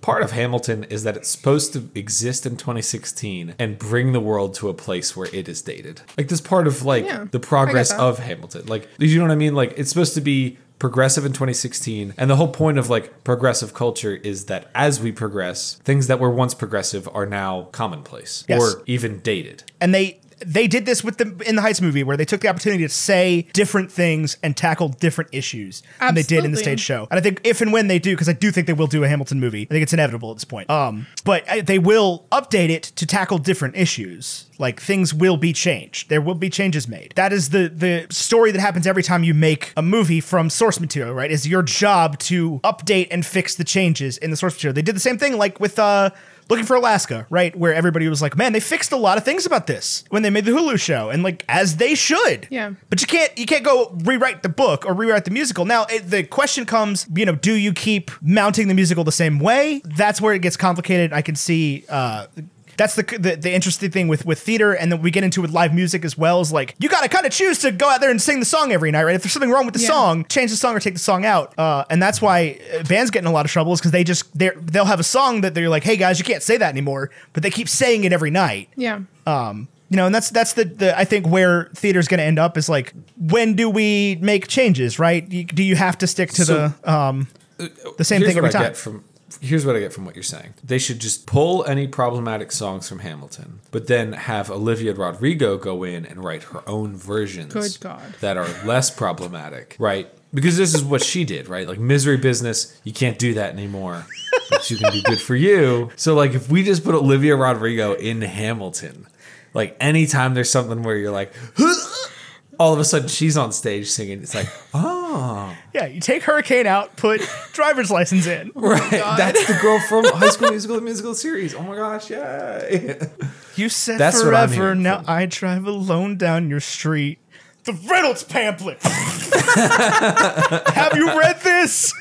Part of Hamilton is that it's supposed to exist in 2016 and bring the world to a place where it is dated. Like this part of like Yeah, the progress of Hamilton. Like you know what I mean? Like it's supposed to be progressive in 2016 and the whole point of like progressive culture is that as we progress things that were once progressive are now commonplace Yes. or even dated and they they did this with the in the Heights movie where they took the opportunity to say different things and tackle different issues than they did in the stage show. And I think if and when they do, because I do think they will do a Hamilton movie, I think it's inevitable at this point. Um, but uh, they will update it to tackle different issues. Like things will be changed. There will be changes made. That is the the story that happens every time you make a movie from source material. Right? Is your job to update and fix the changes in the source material. They did the same thing like with uh looking for Alaska, right? Where everybody was like, man, they fixed a lot of things about this when they made the Hulu show, and like as they should. Yeah. But you can't you can't go rewrite the book or rewrite the musical. Now it, the question comes, you know, do you keep mounting the musical the same way? That's where it gets complicated. I can see. uh that's the, the the interesting thing with with theater, and then we get into with live music as well. Is like you got to kind of choose to go out there and sing the song every night, right? If there's something wrong with the Yeah. song, change the song or take the song out. Uh, and that's why uh, bands get in a lot of trouble is because they just they they'll have a song that they're like, hey guys, you can't say that anymore, but they keep saying it every night. Yeah. Um, you know, and that's that's the, the I think where theater's going to end up is like, when do we make changes, right? Do you have to stick to So- the um, the same thing every what I time? get from here's what I get from what you're saying. They should just pull any problematic songs from Hamilton, but then have Olivia Rodrigo go in and write her own versions Good God. that are less problematic, right? Because this is what she did, right? Like misery business, you can't do that anymore. But you can do good for you. So like if we just put Olivia Rodrigo in Hamilton, like anytime there's something where you're like all of a sudden she's on stage singing, it's like, oh Yeah, you take Hurricane out, put driver's license in. Right. Oh that's the girl from High School Musical, the musical series. Oh my gosh, yay. You said That's what I'm forever, now from- I drive alone down your street. The Reynolds pamphlet. Have you read this?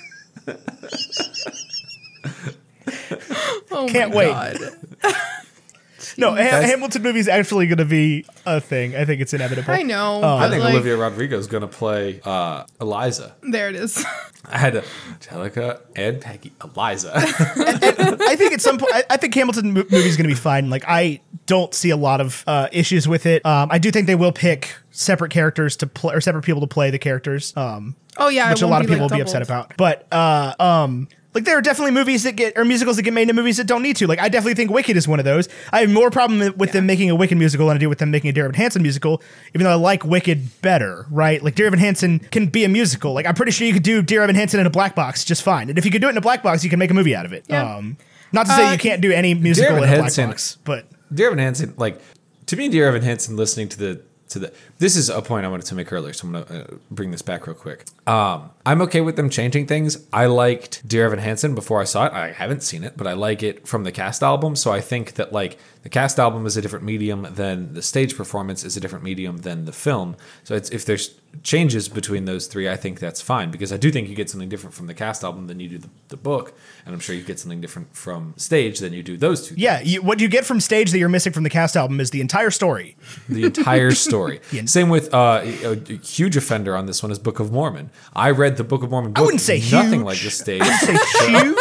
Oh Can't my wait. God. No, Ha- That's- Hamilton movie is actually going to be a thing. I think it's inevitable. I know. Oh, I but, think like, Olivia Rodrigo is going to play uh, Eliza. There it is. I had a, Angelica and Peggy. Eliza. I think at some point, I, I think Hamilton mo- movie is going to be fine. Like, I don't see a lot of uh, issues with it. Um, I do think they will pick separate characters to play or separate people to play the characters. Um, Oh yeah, it which a won't lot of be, people like, will be upset doubled. about. But uh, um, like there are definitely movies that get or musicals that get made into movies that don't need to. Like I definitely think Wicked is one of those. I have more problem with them making a Wicked musical than I do with them making a Dear Evan Hansen musical. Even though I like Wicked better, right? Like Dear Evan Hansen can be a musical. Like I'm pretty sure you could do Dear Evan Hansen in a black box just fine. And if you could do it in a black box, you can make a movie out of it. Yeah. Um, not to say Uh, you can't do any musical Evan in a black box, but Dear Evan Hansen, like to me, Dear Evan Hansen, listening to the to the this is a point I wanted to make earlier, so I'm gonna uh, bring this back real quick. Um, I'm okay with them changing things. I liked Dear Evan Hansen before I saw it. I haven't seen it, but I like it from the cast album. So I think that like the cast album is a different medium than the stage performance is a different medium than the film. So it's, if there's changes between those three, I think that's fine because I do think you get something different from the cast album than you do the, the book, and I'm sure you get something different from stage than you do those two. yeah, you, what you get from stage that you're missing from the cast album is the entire story. the entire story. Same with uh, a, a huge offender on this one is Book of Mormon. I read the Book of Mormon. Book. wouldn't say nothing huge. like the stage. Say huge.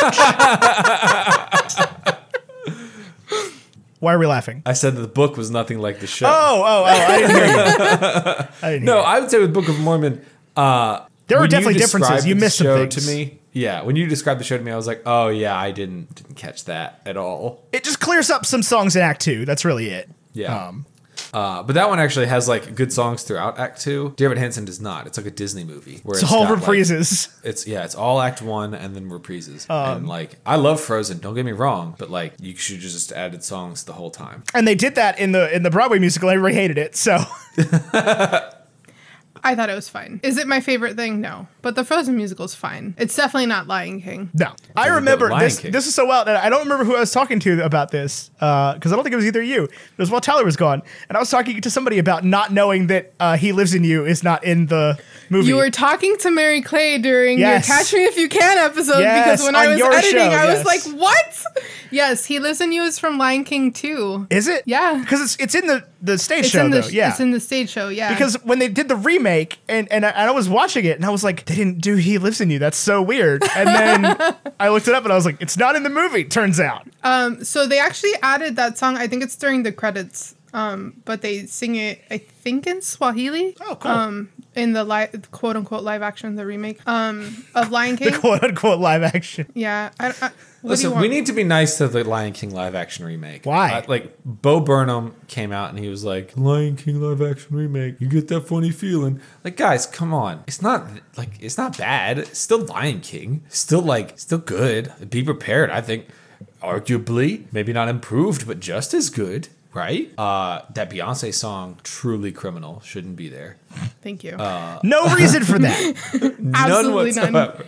Why are we laughing? I said that the book was nothing like the show. Oh, oh, oh! I didn't hear you. I didn't no, hear. I would say with Book of Mormon, uh, There are definitely described differences. You the missed some show things. to me. Yeah, when you described the show to me, I was like, oh yeah, I didn't didn't catch that at all. It just clears up some songs in Act Two. That's really it. Yeah. Um, Uh, but that one actually has like good songs throughout Act Two. Dear Evan Hansen does not. It's like a Disney movie where it's all got, like- reprises. it's yeah, it's all Act One and then reprises. Um, and like I love Frozen. Don't get me wrong, but like you should just added songs the whole time. and they did that in the in the Broadway musical. Everybody hated it. So I thought it was fine. Is it my favorite thing? No. But the Frozen musical is fine. It's definitely not Lion King. no, I remember Lion this. King. This is so well. And I don't remember who I was talking to about this because I don't think it was either you. It was while Tyler was gone, and I was talking to somebody about not knowing that uh, "He Lives in You" is not in the movie. You were talking to Mary Clay during Yes. your Catch Me If You Can episode Yes, because when I was editing, show, I yes. was like, "What?" Yes, He Lives in You is from Lion King too. is it? Yeah. because it's it's in the the stage It's show in the though. Yeah, it's in the stage show. Yeah, because when they did the remake and and I, and I was watching it and I was like, they didn't do "He Lives in You." That's so weird. And then I looked it up and I was like, it's not in the movie. Turns out. so they actually added that song. I think it's during the credits. Um, but they sing it, I think, in Swahili. Oh, cool. Um, in the live, quote unquote live action, the remake, um, of Lion King. the quote unquote live action. yeah. I, I, what do you Listen, we need to be nice to the Lion King live action remake. Why? Uh, like Bo Burnham came out and he was like, "Lion King live action remake. You get that funny feeling." Like, guys, come on. It's not like it's not bad. It's still Lion King. Still like still good. Be prepared. I think arguably maybe not improved, but just as good. Right? Uh, that Beyonce song, truly criminal, shouldn't be there. Thank you. Uh, No reason for that. Absolutely none. whatsoever.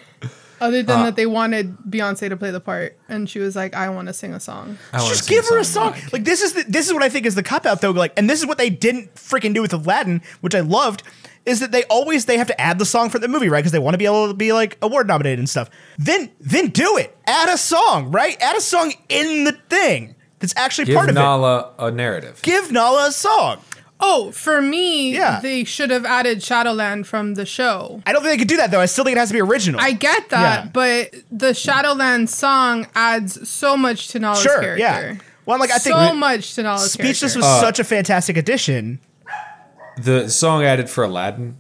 Other than uh, that, they wanted Beyonce to play the part, and she was like, "I want to sing a song." Just sing give her a song. Like this is the, this is what I think is the cop out though. Like, and this is what they didn't freaking do with Aladdin, which I loved, is that they always they have to add the song for the movie, right? Because they want to be able to be like award nominated and stuff. Then then do it. Add a song, right? Add a song in the thing that's actually Give part of it. Nala a narrative. Give Nala a song. Oh, for me, Yeah. they should have added Shadowland from the show. I don't think they could do that though. I still think it has to be original. I get that, Yeah. but the Shadowland song adds so much to Nala's sure, character. yeah. Well, like I think so much to Nala's Speechless was character. such a fantastic addition. The song added for Aladdin,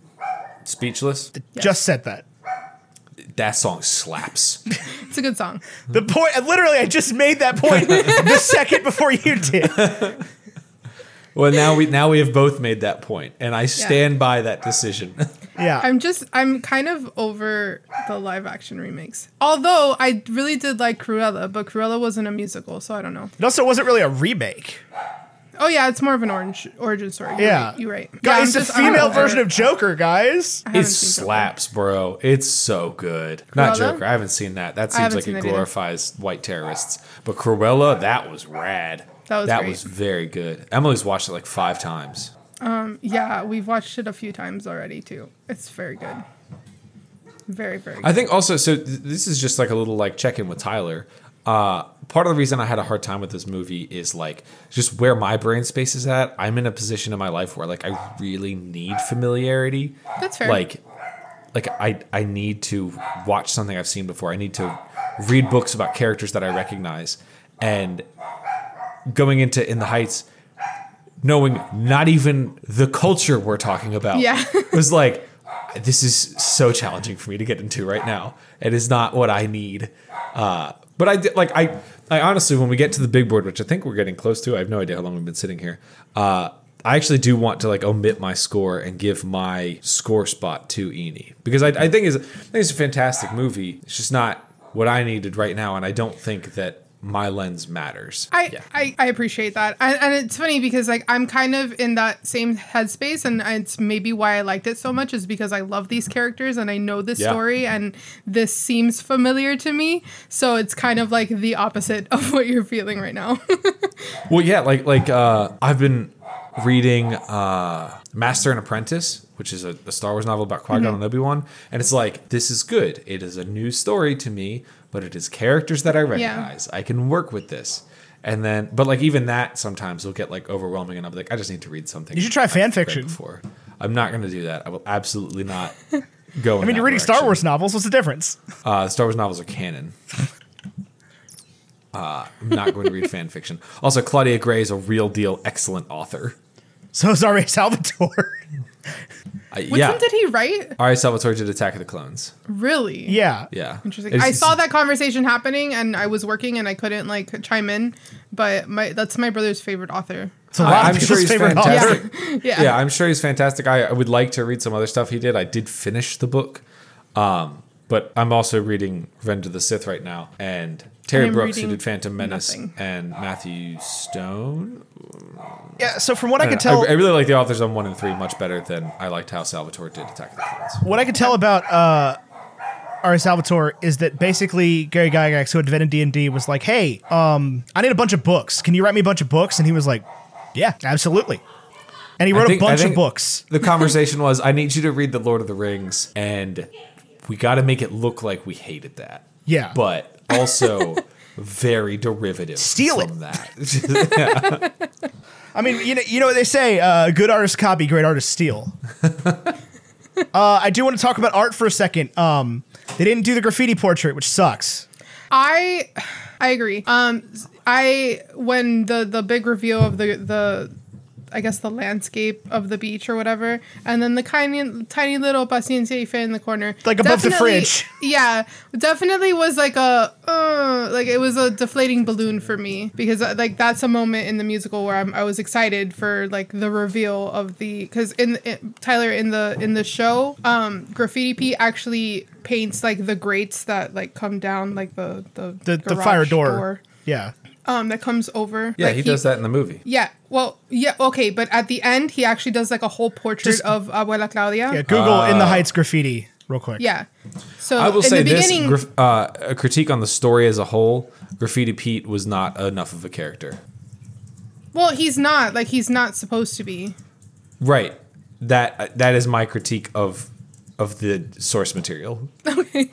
Speechless. Just said that. That song slaps. It's a good song. The point, literally, I just made that point the second before you did. well, now we now we have both made that point, and I stand by that decision. Yeah. I'm just I'm kind of over the live action remakes. Although I really did like Cruella, but Cruella wasn't a musical, so I don't know. it also wasn't really a remake. Oh yeah, it's more of an orange origin story. You're Yeah. right. You're right. Guys, I'm it's a just- I'm female version of Joker, guys. It seen Joker. slaps, bro. It's so good. Not Cruella? Joker. I haven't seen that. That seems like it that either. glorifies white terrorists. But Cruella, that was rad. That was that great. was very good. Emily's watched it like five times. Yeah, we've watched it a few times already too. It's very good. Very very. Good. I think also so. Th- this is just like a little like check in with Tyler. Uh, part of the reason I had a hard time with this movie is like just where my brain space is at. I'm in a position in my life where like I really need familiarity. That's fair. Like, like I I need to watch something I've seen before. I need to read books about characters that I recognize, and going into In the Heights, knowing not even the culture we're talking about Yeah. was like this is so challenging for me to get into right now it is not what i need uh, but i did like i i honestly when we get to the big board which i think we're getting close to i have no idea how long we've been sitting here uh, I actually do want to like omit my score and give my score spot to Eni because I, I think it's I think it's a fantastic movie. It's just not what I needed right now, and I don't think that my lens matters. I, Yeah. I, I appreciate that. And, and it's funny because like I'm kind of in that same headspace and it's maybe why I liked it so much is because I love these characters and I know this Yeah. story and this seems familiar to me. So it's kind of like the opposite of what you're feeling right now. Well, yeah, like like uh, I've been reading uh, Master and Apprentice, which is a, a Star Wars novel about Qui Gon Mm-hmm. and Obi Wan, and it's like this is good. It is a new story to me, but it is characters that I recognize. I can work with this. And then, but like even that sometimes will get like overwhelming, and I'll be like, I just need to read something. You should try fan I've read fiction. before. I'm not going to do that. I will absolutely not go. I mean, you're reading Star Wars novels. What's the difference? Uh, Star Wars novels are canon. Uh, I'm not going to read fan fiction. Also, Claudia Gray is a real deal excellent author. So is R.A. Salvatore. Uh, Which yeah. one did he write? R.A. Salvatore did Attack of the Clones. Really? yeah. Yeah. Interesting. It's- I saw that conversation happening, and I was working, and I couldn't like chime in. But my that's my brother's favorite author. It's a lot I, of I'm sure people's he's favorite author. fantastic. Yeah. yeah, I'm sure he's fantastic. I, I would like to read some other stuff he did. I did finish the book, um, but I'm also reading Revenge of the Sith right now. And Terry Brooks, who did Phantom Menace, nothing. and Matthew Stover. Yeah. So from what I, I, can know. tell, I, I really like the authors on one and three much better than I liked how Salvatore did Attack of the Clones. what I can tell about uh, R.A. Salvatore is that basically Gary Gygax, who had invented D and D, was like, "Hey, um, I need a bunch of books. Can you write me a bunch of books?" And he was like, "Yeah, absolutely." And he wrote think- a bunch of books. The conversation was, I need you to read The Lord of the Rings, and we got to make it look like we hated that. Yeah. But also very derivative Steal it. from that. I mean, you know, you know what they say: uh, good artists copy, great artists steal. uh, I do want to talk about art for a second. Um, they didn't do the graffiti portrait, which sucks. I I agree. Um, I when the the big reveal of the the I guess the landscape of the beach or whatever, and then the tiny tiny little paciencia fe in the corner, Like above the fridge. Yeah, definitely was like a uh, like it was a deflating balloon for me because uh, like that's a moment in the musical where I'm, I was excited for like the reveal of the because in, in Tyler in the in the show, um, Graffiti Pete actually paints like the grates that like come down like the the The the fire door. Yeah. Um that comes over. yeah, Like, he, does that in the movie. Yeah, well, yeah, okay, but at the end, he actually does like a whole portrait Just- of Abuela Claudia. Yeah. Google in the Heights graffiti real quick. Yeah. So I will in say the this beginning, graf- uh, a critique on the story as a whole Graffiti Pete was not enough of a character. well, he's not like he's not supposed to be. Right. That that is my critique of of the source material. Okay.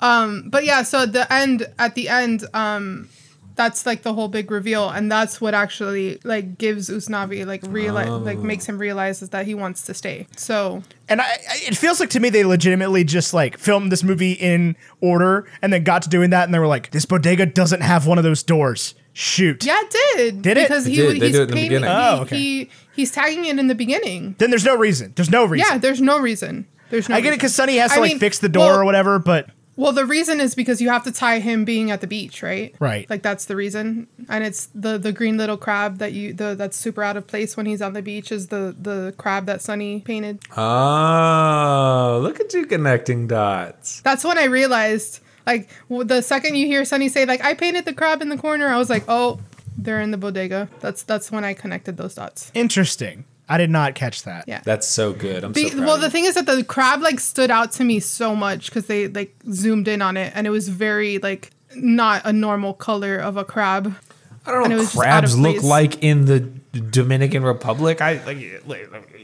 um. But yeah, so at the end, at the end, um, that's like the whole big reveal, and that's what actually like gives Usnavi like realize, like makes him realize is that he wants to stay. So And I, I- it feels like to me they legitimately just like filmed this movie in order and then got to doing that and they were like, this bodega doesn't have one of those doors. Shoot. yeah, it did Did it? because It he did. He's do it in the painting- beginning. he- Oh, okay. he he's tagging it in the beginning. Then there's no reason. There's no reason. Yeah, there's no reason. There's no. I get it because Sonny has to I like mean, fix the door well- or whatever, but Well, the reason is because you have to tie him being at the beach, right? Right. Like that's the reason, and it's the the green little crab that you the that's super out of place when he's on the beach is the the crab that Sonny painted. Oh, look at you connecting dots. That's when I realized, like, the second you hear Sonny say, like, I painted the crab in the corner, I was like, oh, they're in the bodega. That's that's when I connected those dots. interesting. I did not catch that. Yeah. That's so good. I'm Be- so proud well, of the thing is that the crab like stood out to me so much because they like zoomed in on it, and it was very like not a normal color of a crab. I don't and know it what was just out of crabs look like in the Dominican Republic. I like. like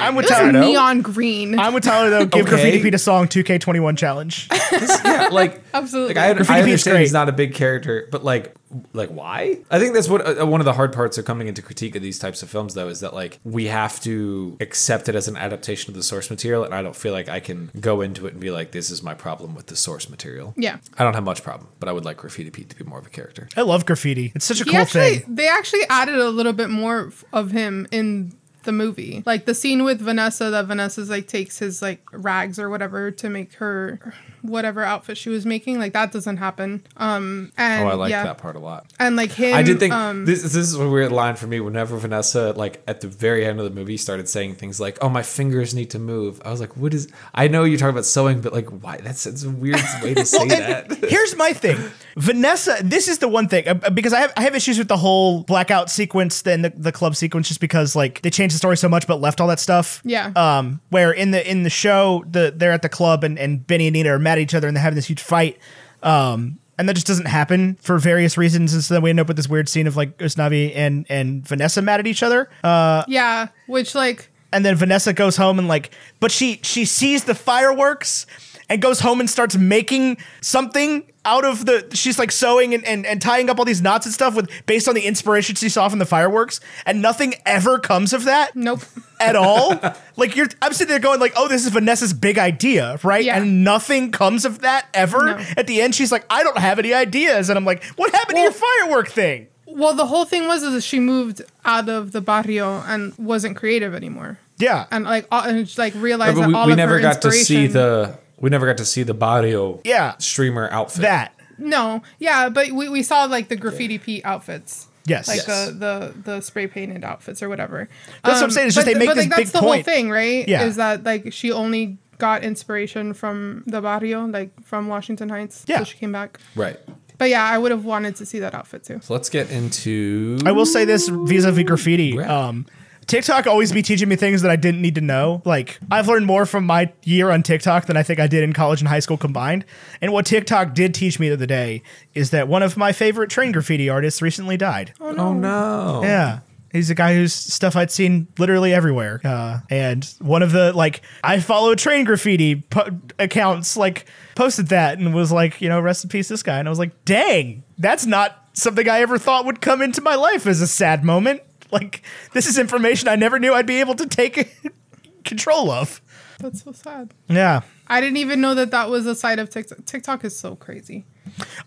I'm with It was Tyler. neon green. I'm with Tyler though. Give Okay. Graffiti Pete a song 2K21 challenge. yeah, like Absolutely. Like I, I Graffiti Pete's understand he's not a big character, but like, like why? I think that's what uh, one of the hard parts of coming into critique of these types of films, though, is that like we have to accept it as an adaptation of the source material, and I don't feel like I can go into it and be like, this is my problem with the source material. yeah. I don't have much problem, but I would like Graffiti Pete to be more of a character. I love graffiti. It's such a He cool actually, thing. they actually added a little bit more f- of him in the movie. Like the scene with Vanessa that Vanessa's like takes his like rags or whatever to make her whatever outfit she was making. Like that doesn't happen. Um and Oh, I like yeah. that part a lot. And like him I did think um this, this is a weird line for me. Whenever Vanessa, like at the very end of the movie, started saying things like, "Oh, my fingers need to move," I was like, "What is?" I know you're talking about sewing, but like, why? That's it's a weird way to say Well, that. Here's my thing, Vanessa. This is the one thing uh, because I have I have issues with the whole blackout sequence, then the, the club sequence, just because like they changed the story so much, but left all that stuff. Yeah. Um, where in the in the show, the they're at the club and and Benny and Nina are mad at each other and they're having this huge fight. Um. And that just doesn't happen for various reasons, and so then we end up with this weird scene of like Usnavi and and Vanessa mad at each other. Uh, yeah, which like and then Vanessa goes home and like, but she she sees the fireworks, and goes home and starts making something out of the she's like sewing and, and, and tying up all these knots and stuff with based on the inspiration she saw from the fireworks and nothing ever comes of that Nope. at all. Like you're i'm sitting there going like oh this is vanessa's big idea right? Yeah. and nothing comes of that ever. No. at the end she's like i don't have any ideas. And i'm like what happened to your firework thing? Well, the whole thing was is that she moved out of the barrio and wasn't creative anymore, yeah. And like all, and just, like realized but that we, all we of never her got to see the we never got to see the barrio Yeah. streamer outfit. that No, yeah, but we, we saw like the graffiti Pete outfits. Yes. Like Yes. the, the the spray painted outfits or whatever. Um, That's what I'm saying, it's just but- they make but, this like, that's the point. whole thing, right? Yeah. Is that like she only got inspiration from the barrio, like from Washington Heights. Yeah. So she came back. Right. But yeah, I would have wanted to see that outfit too. So let's get into. I will say this vis-a-vis graffiti. Right. Um, TikTok always be teaching me things that I didn't need to know. Like I've learned more from my year on TikTok than I think I did in college and high school combined. And what TikTok did teach me the other day is that one of my favorite train graffiti artists recently died. Oh no. Yeah. He's a guy whose stuff I'd seen literally everywhere. Uh, and one of the, like, I follow train graffiti po- accounts, like, posted that and was like, you know, rest in peace, this guy. And I was like, dang, that's not something I ever thought would come into my life as a sad moment. Like, this is information I never knew I'd be able to take control of. That's so sad. Yeah. I didn't even know that that was a side of TikTok. TikTok is so crazy.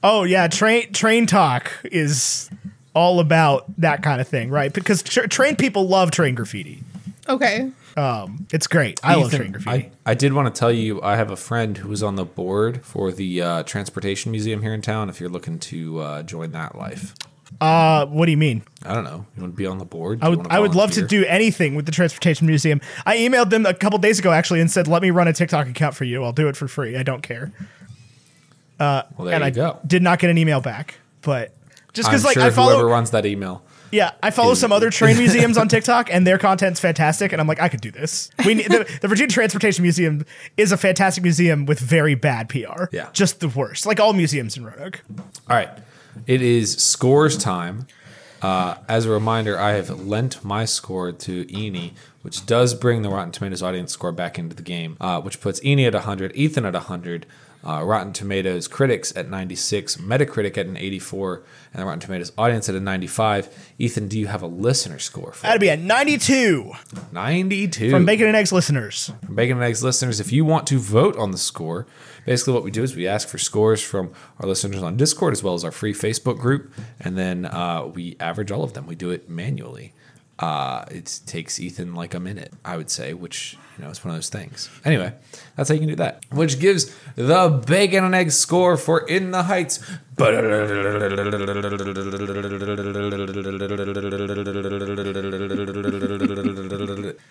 Oh yeah, train train talk is all about that kind of thing, right? Because tra- train people love train graffiti. Okay. Um, it's great. I love train graffiti. I, I did want to tell you, I have a friend who was on the board for the uh, Transportation Museum here in town. If you're looking to uh, join that life, Uh, what do you mean? I don't know. You want to be on the board? Do I would I would love to do anything with the Transportation Museum. I emailed them a couple days ago actually and said, "Let me run a TikTok account for you. I'll do it for free. I don't care." Well, there and you I go. did not get an email back, but just because like sure I follow, whoever runs that email. yeah, I follow some other train museums on TikTok and their content's fantastic, and I'm like, I could do this. We need, the, the Virginia Transportation Museum is a fantastic museum with very bad PR. Yeah. just the worst, like all museums in Roanoke. All right. It is scores time. Uh, as a reminder, I have lent my score to Eni, which does bring the Rotten Tomatoes audience score back into the game, uh, which puts Eni at 100, Ethan at 100, uh, Rotten Tomatoes critics at 96, Metacritic at an 84, and the Rotten Tomatoes audience at a 95. Ethan, do you have a listener score for That'd be at 92 92? from Bacon and Eggs listeners. from Bacon and Eggs listeners, if you want to vote on the score, basically what we do is we ask for scores from our listeners on Discord as well as our free Facebook group, and then uh, we average all of them. We do it manually. Uh, it takes Ethan like a minute, I would say, which you know it's one of those things. Anyway, that's how you can do that. Which gives the Bacon and egg score for In the Heights.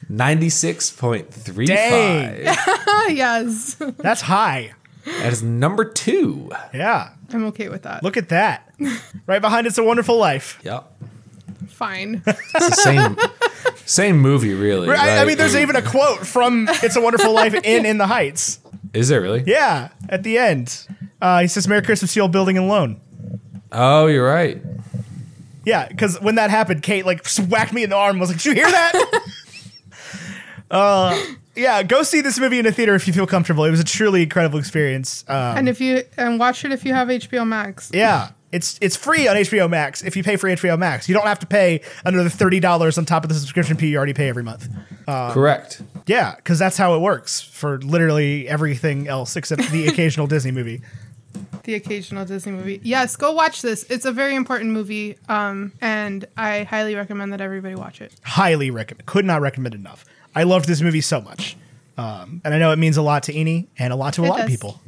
Ninety-six point three Dang. five. Yes. That's high. That is number two. Yeah, I'm okay with that. look at that. right behind It's a Wonderful Life. Yep. Fine. It's the same same movie, really. I, I right? mean, there's even a quote from It's a Wonderful Life in In the Heights. Is there really? Yeah, at the end. Uh, he says, Merry Christmas to you, old building and loan. Oh, you're right. Yeah, because when that happened, Kate like whacked me in the arm. and Was like, "Did you hear that?" uh, yeah, go see this movie in a theater if you feel comfortable. It was a truly incredible experience. Um, and if you and watch it if you have HBO Max. yeah, it's it's free on HBO Max if you pay for HBO Max. You don't have to pay another thirty dollars on top of the subscription fee you already pay every month. Correct. Yeah, because that's how it works for literally everything else except the occasional Disney movie. The occasional Disney movie. Yes, go watch this. It's a very important movie. Um, and I highly recommend that everybody watch it. highly recommend. Could not recommend enough. I loved this movie so much, um, and I know it means a lot to Eni and a lot to a It lot of people.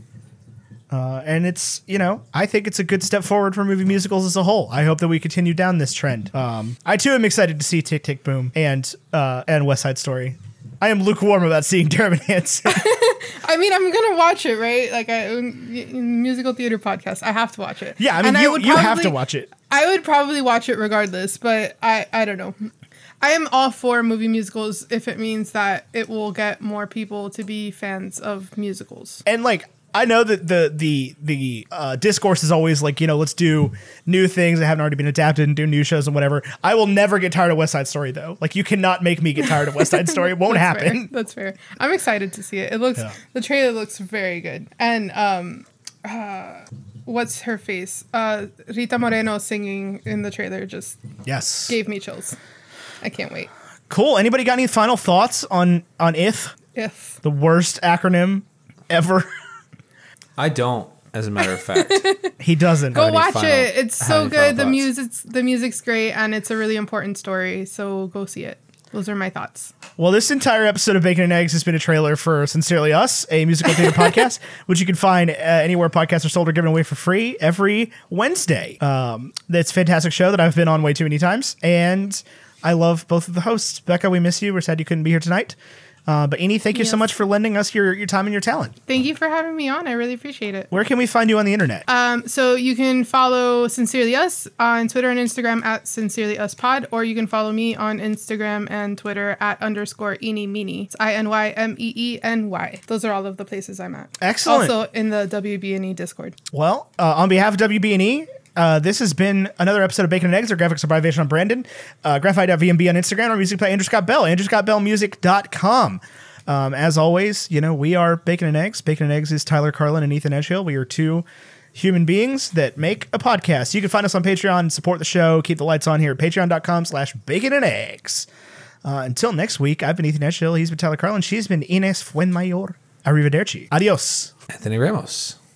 Uh, and it's you know I think it's a good step forward for movie musicals as a whole. I hope that we continue down this trend. Um, I too am excited to see Tick Tick Boom and uh, and West Side Story. I am lukewarm about seeing Dermot Hansen. I mean, I'm gonna watch it, right? Like a musical theater podcast. I have to watch it. yeah, I mean And you, would you have to watch it. I would probably watch it regardless, but I I don't know. I am all for movie musicals if it means that it will get more people to be fans of musicals. and like I know that the the the uh, discourse is always like you know let's do new things that haven't already been adapted and do new shows and whatever. I will never get tired of West Side Story though. Like you cannot make me get tired of West Side Story. It won't That's happen. Fair. That's fair. I'm excited to see it. It looks Yeah. the trailer looks very good. And um uh what's her face? Uh Rita Moreno singing in the trailer just Yes. gave me chills. I can't wait. Cool. Anybody got any final thoughts on on IF, If the worst acronym ever? I don't, as a matter of fact. he doesn't. go watch final- it. It's so good. The thoughts? music's the music's great and it's a really important story. So go see it. Those are my thoughts. Well, this entire episode of Bacon and Eggs has been a trailer for Sincerely Us, a musical theater podcast, which you can find uh, anywhere podcasts are sold or given away for free every Wednesday. Um, it's a fantastic show that I've been on way too many times, and I love both of the hosts. Becca, we miss you. We're sad you couldn't be here tonight. Uh, but Eni, thank you so much for lending us your, your time and your talent. Thank you for having me on. I really appreciate it. Where can we find you on the internet? Um, so you can follow Sincerely Us on Twitter and Instagram at Sincerely Us Pod, or you can follow me on Instagram and Twitter at underscore Eeny Meeny. It's I N Y M E E N Y. Those are all of the places I'm at. Excellent. Also in the WBNE Discord. Well, uh, on behalf of WBNE, uh, this has been another episode of Bacon and Eggs, or Graphics Abbreviation on Brandon, uh, graphite.vmb on Instagram, or music by Andrew Scott Bell, andrewscottbellmusic.com. Um, as always, you know, we are Bacon and Eggs. Bacon and Eggs is Tyler Carlin and Ethan Edgehill. We are two human beings that make a podcast. You can find us on Patreon, support the show, keep the lights on here at patreon.com slash bacon and eggs. Uh, until next week, I've been Ethan Edgehill. He's been Tyler Carlin. She's been Ines Fuenmayor. Arrivederci. Adios. Anthony Ramos.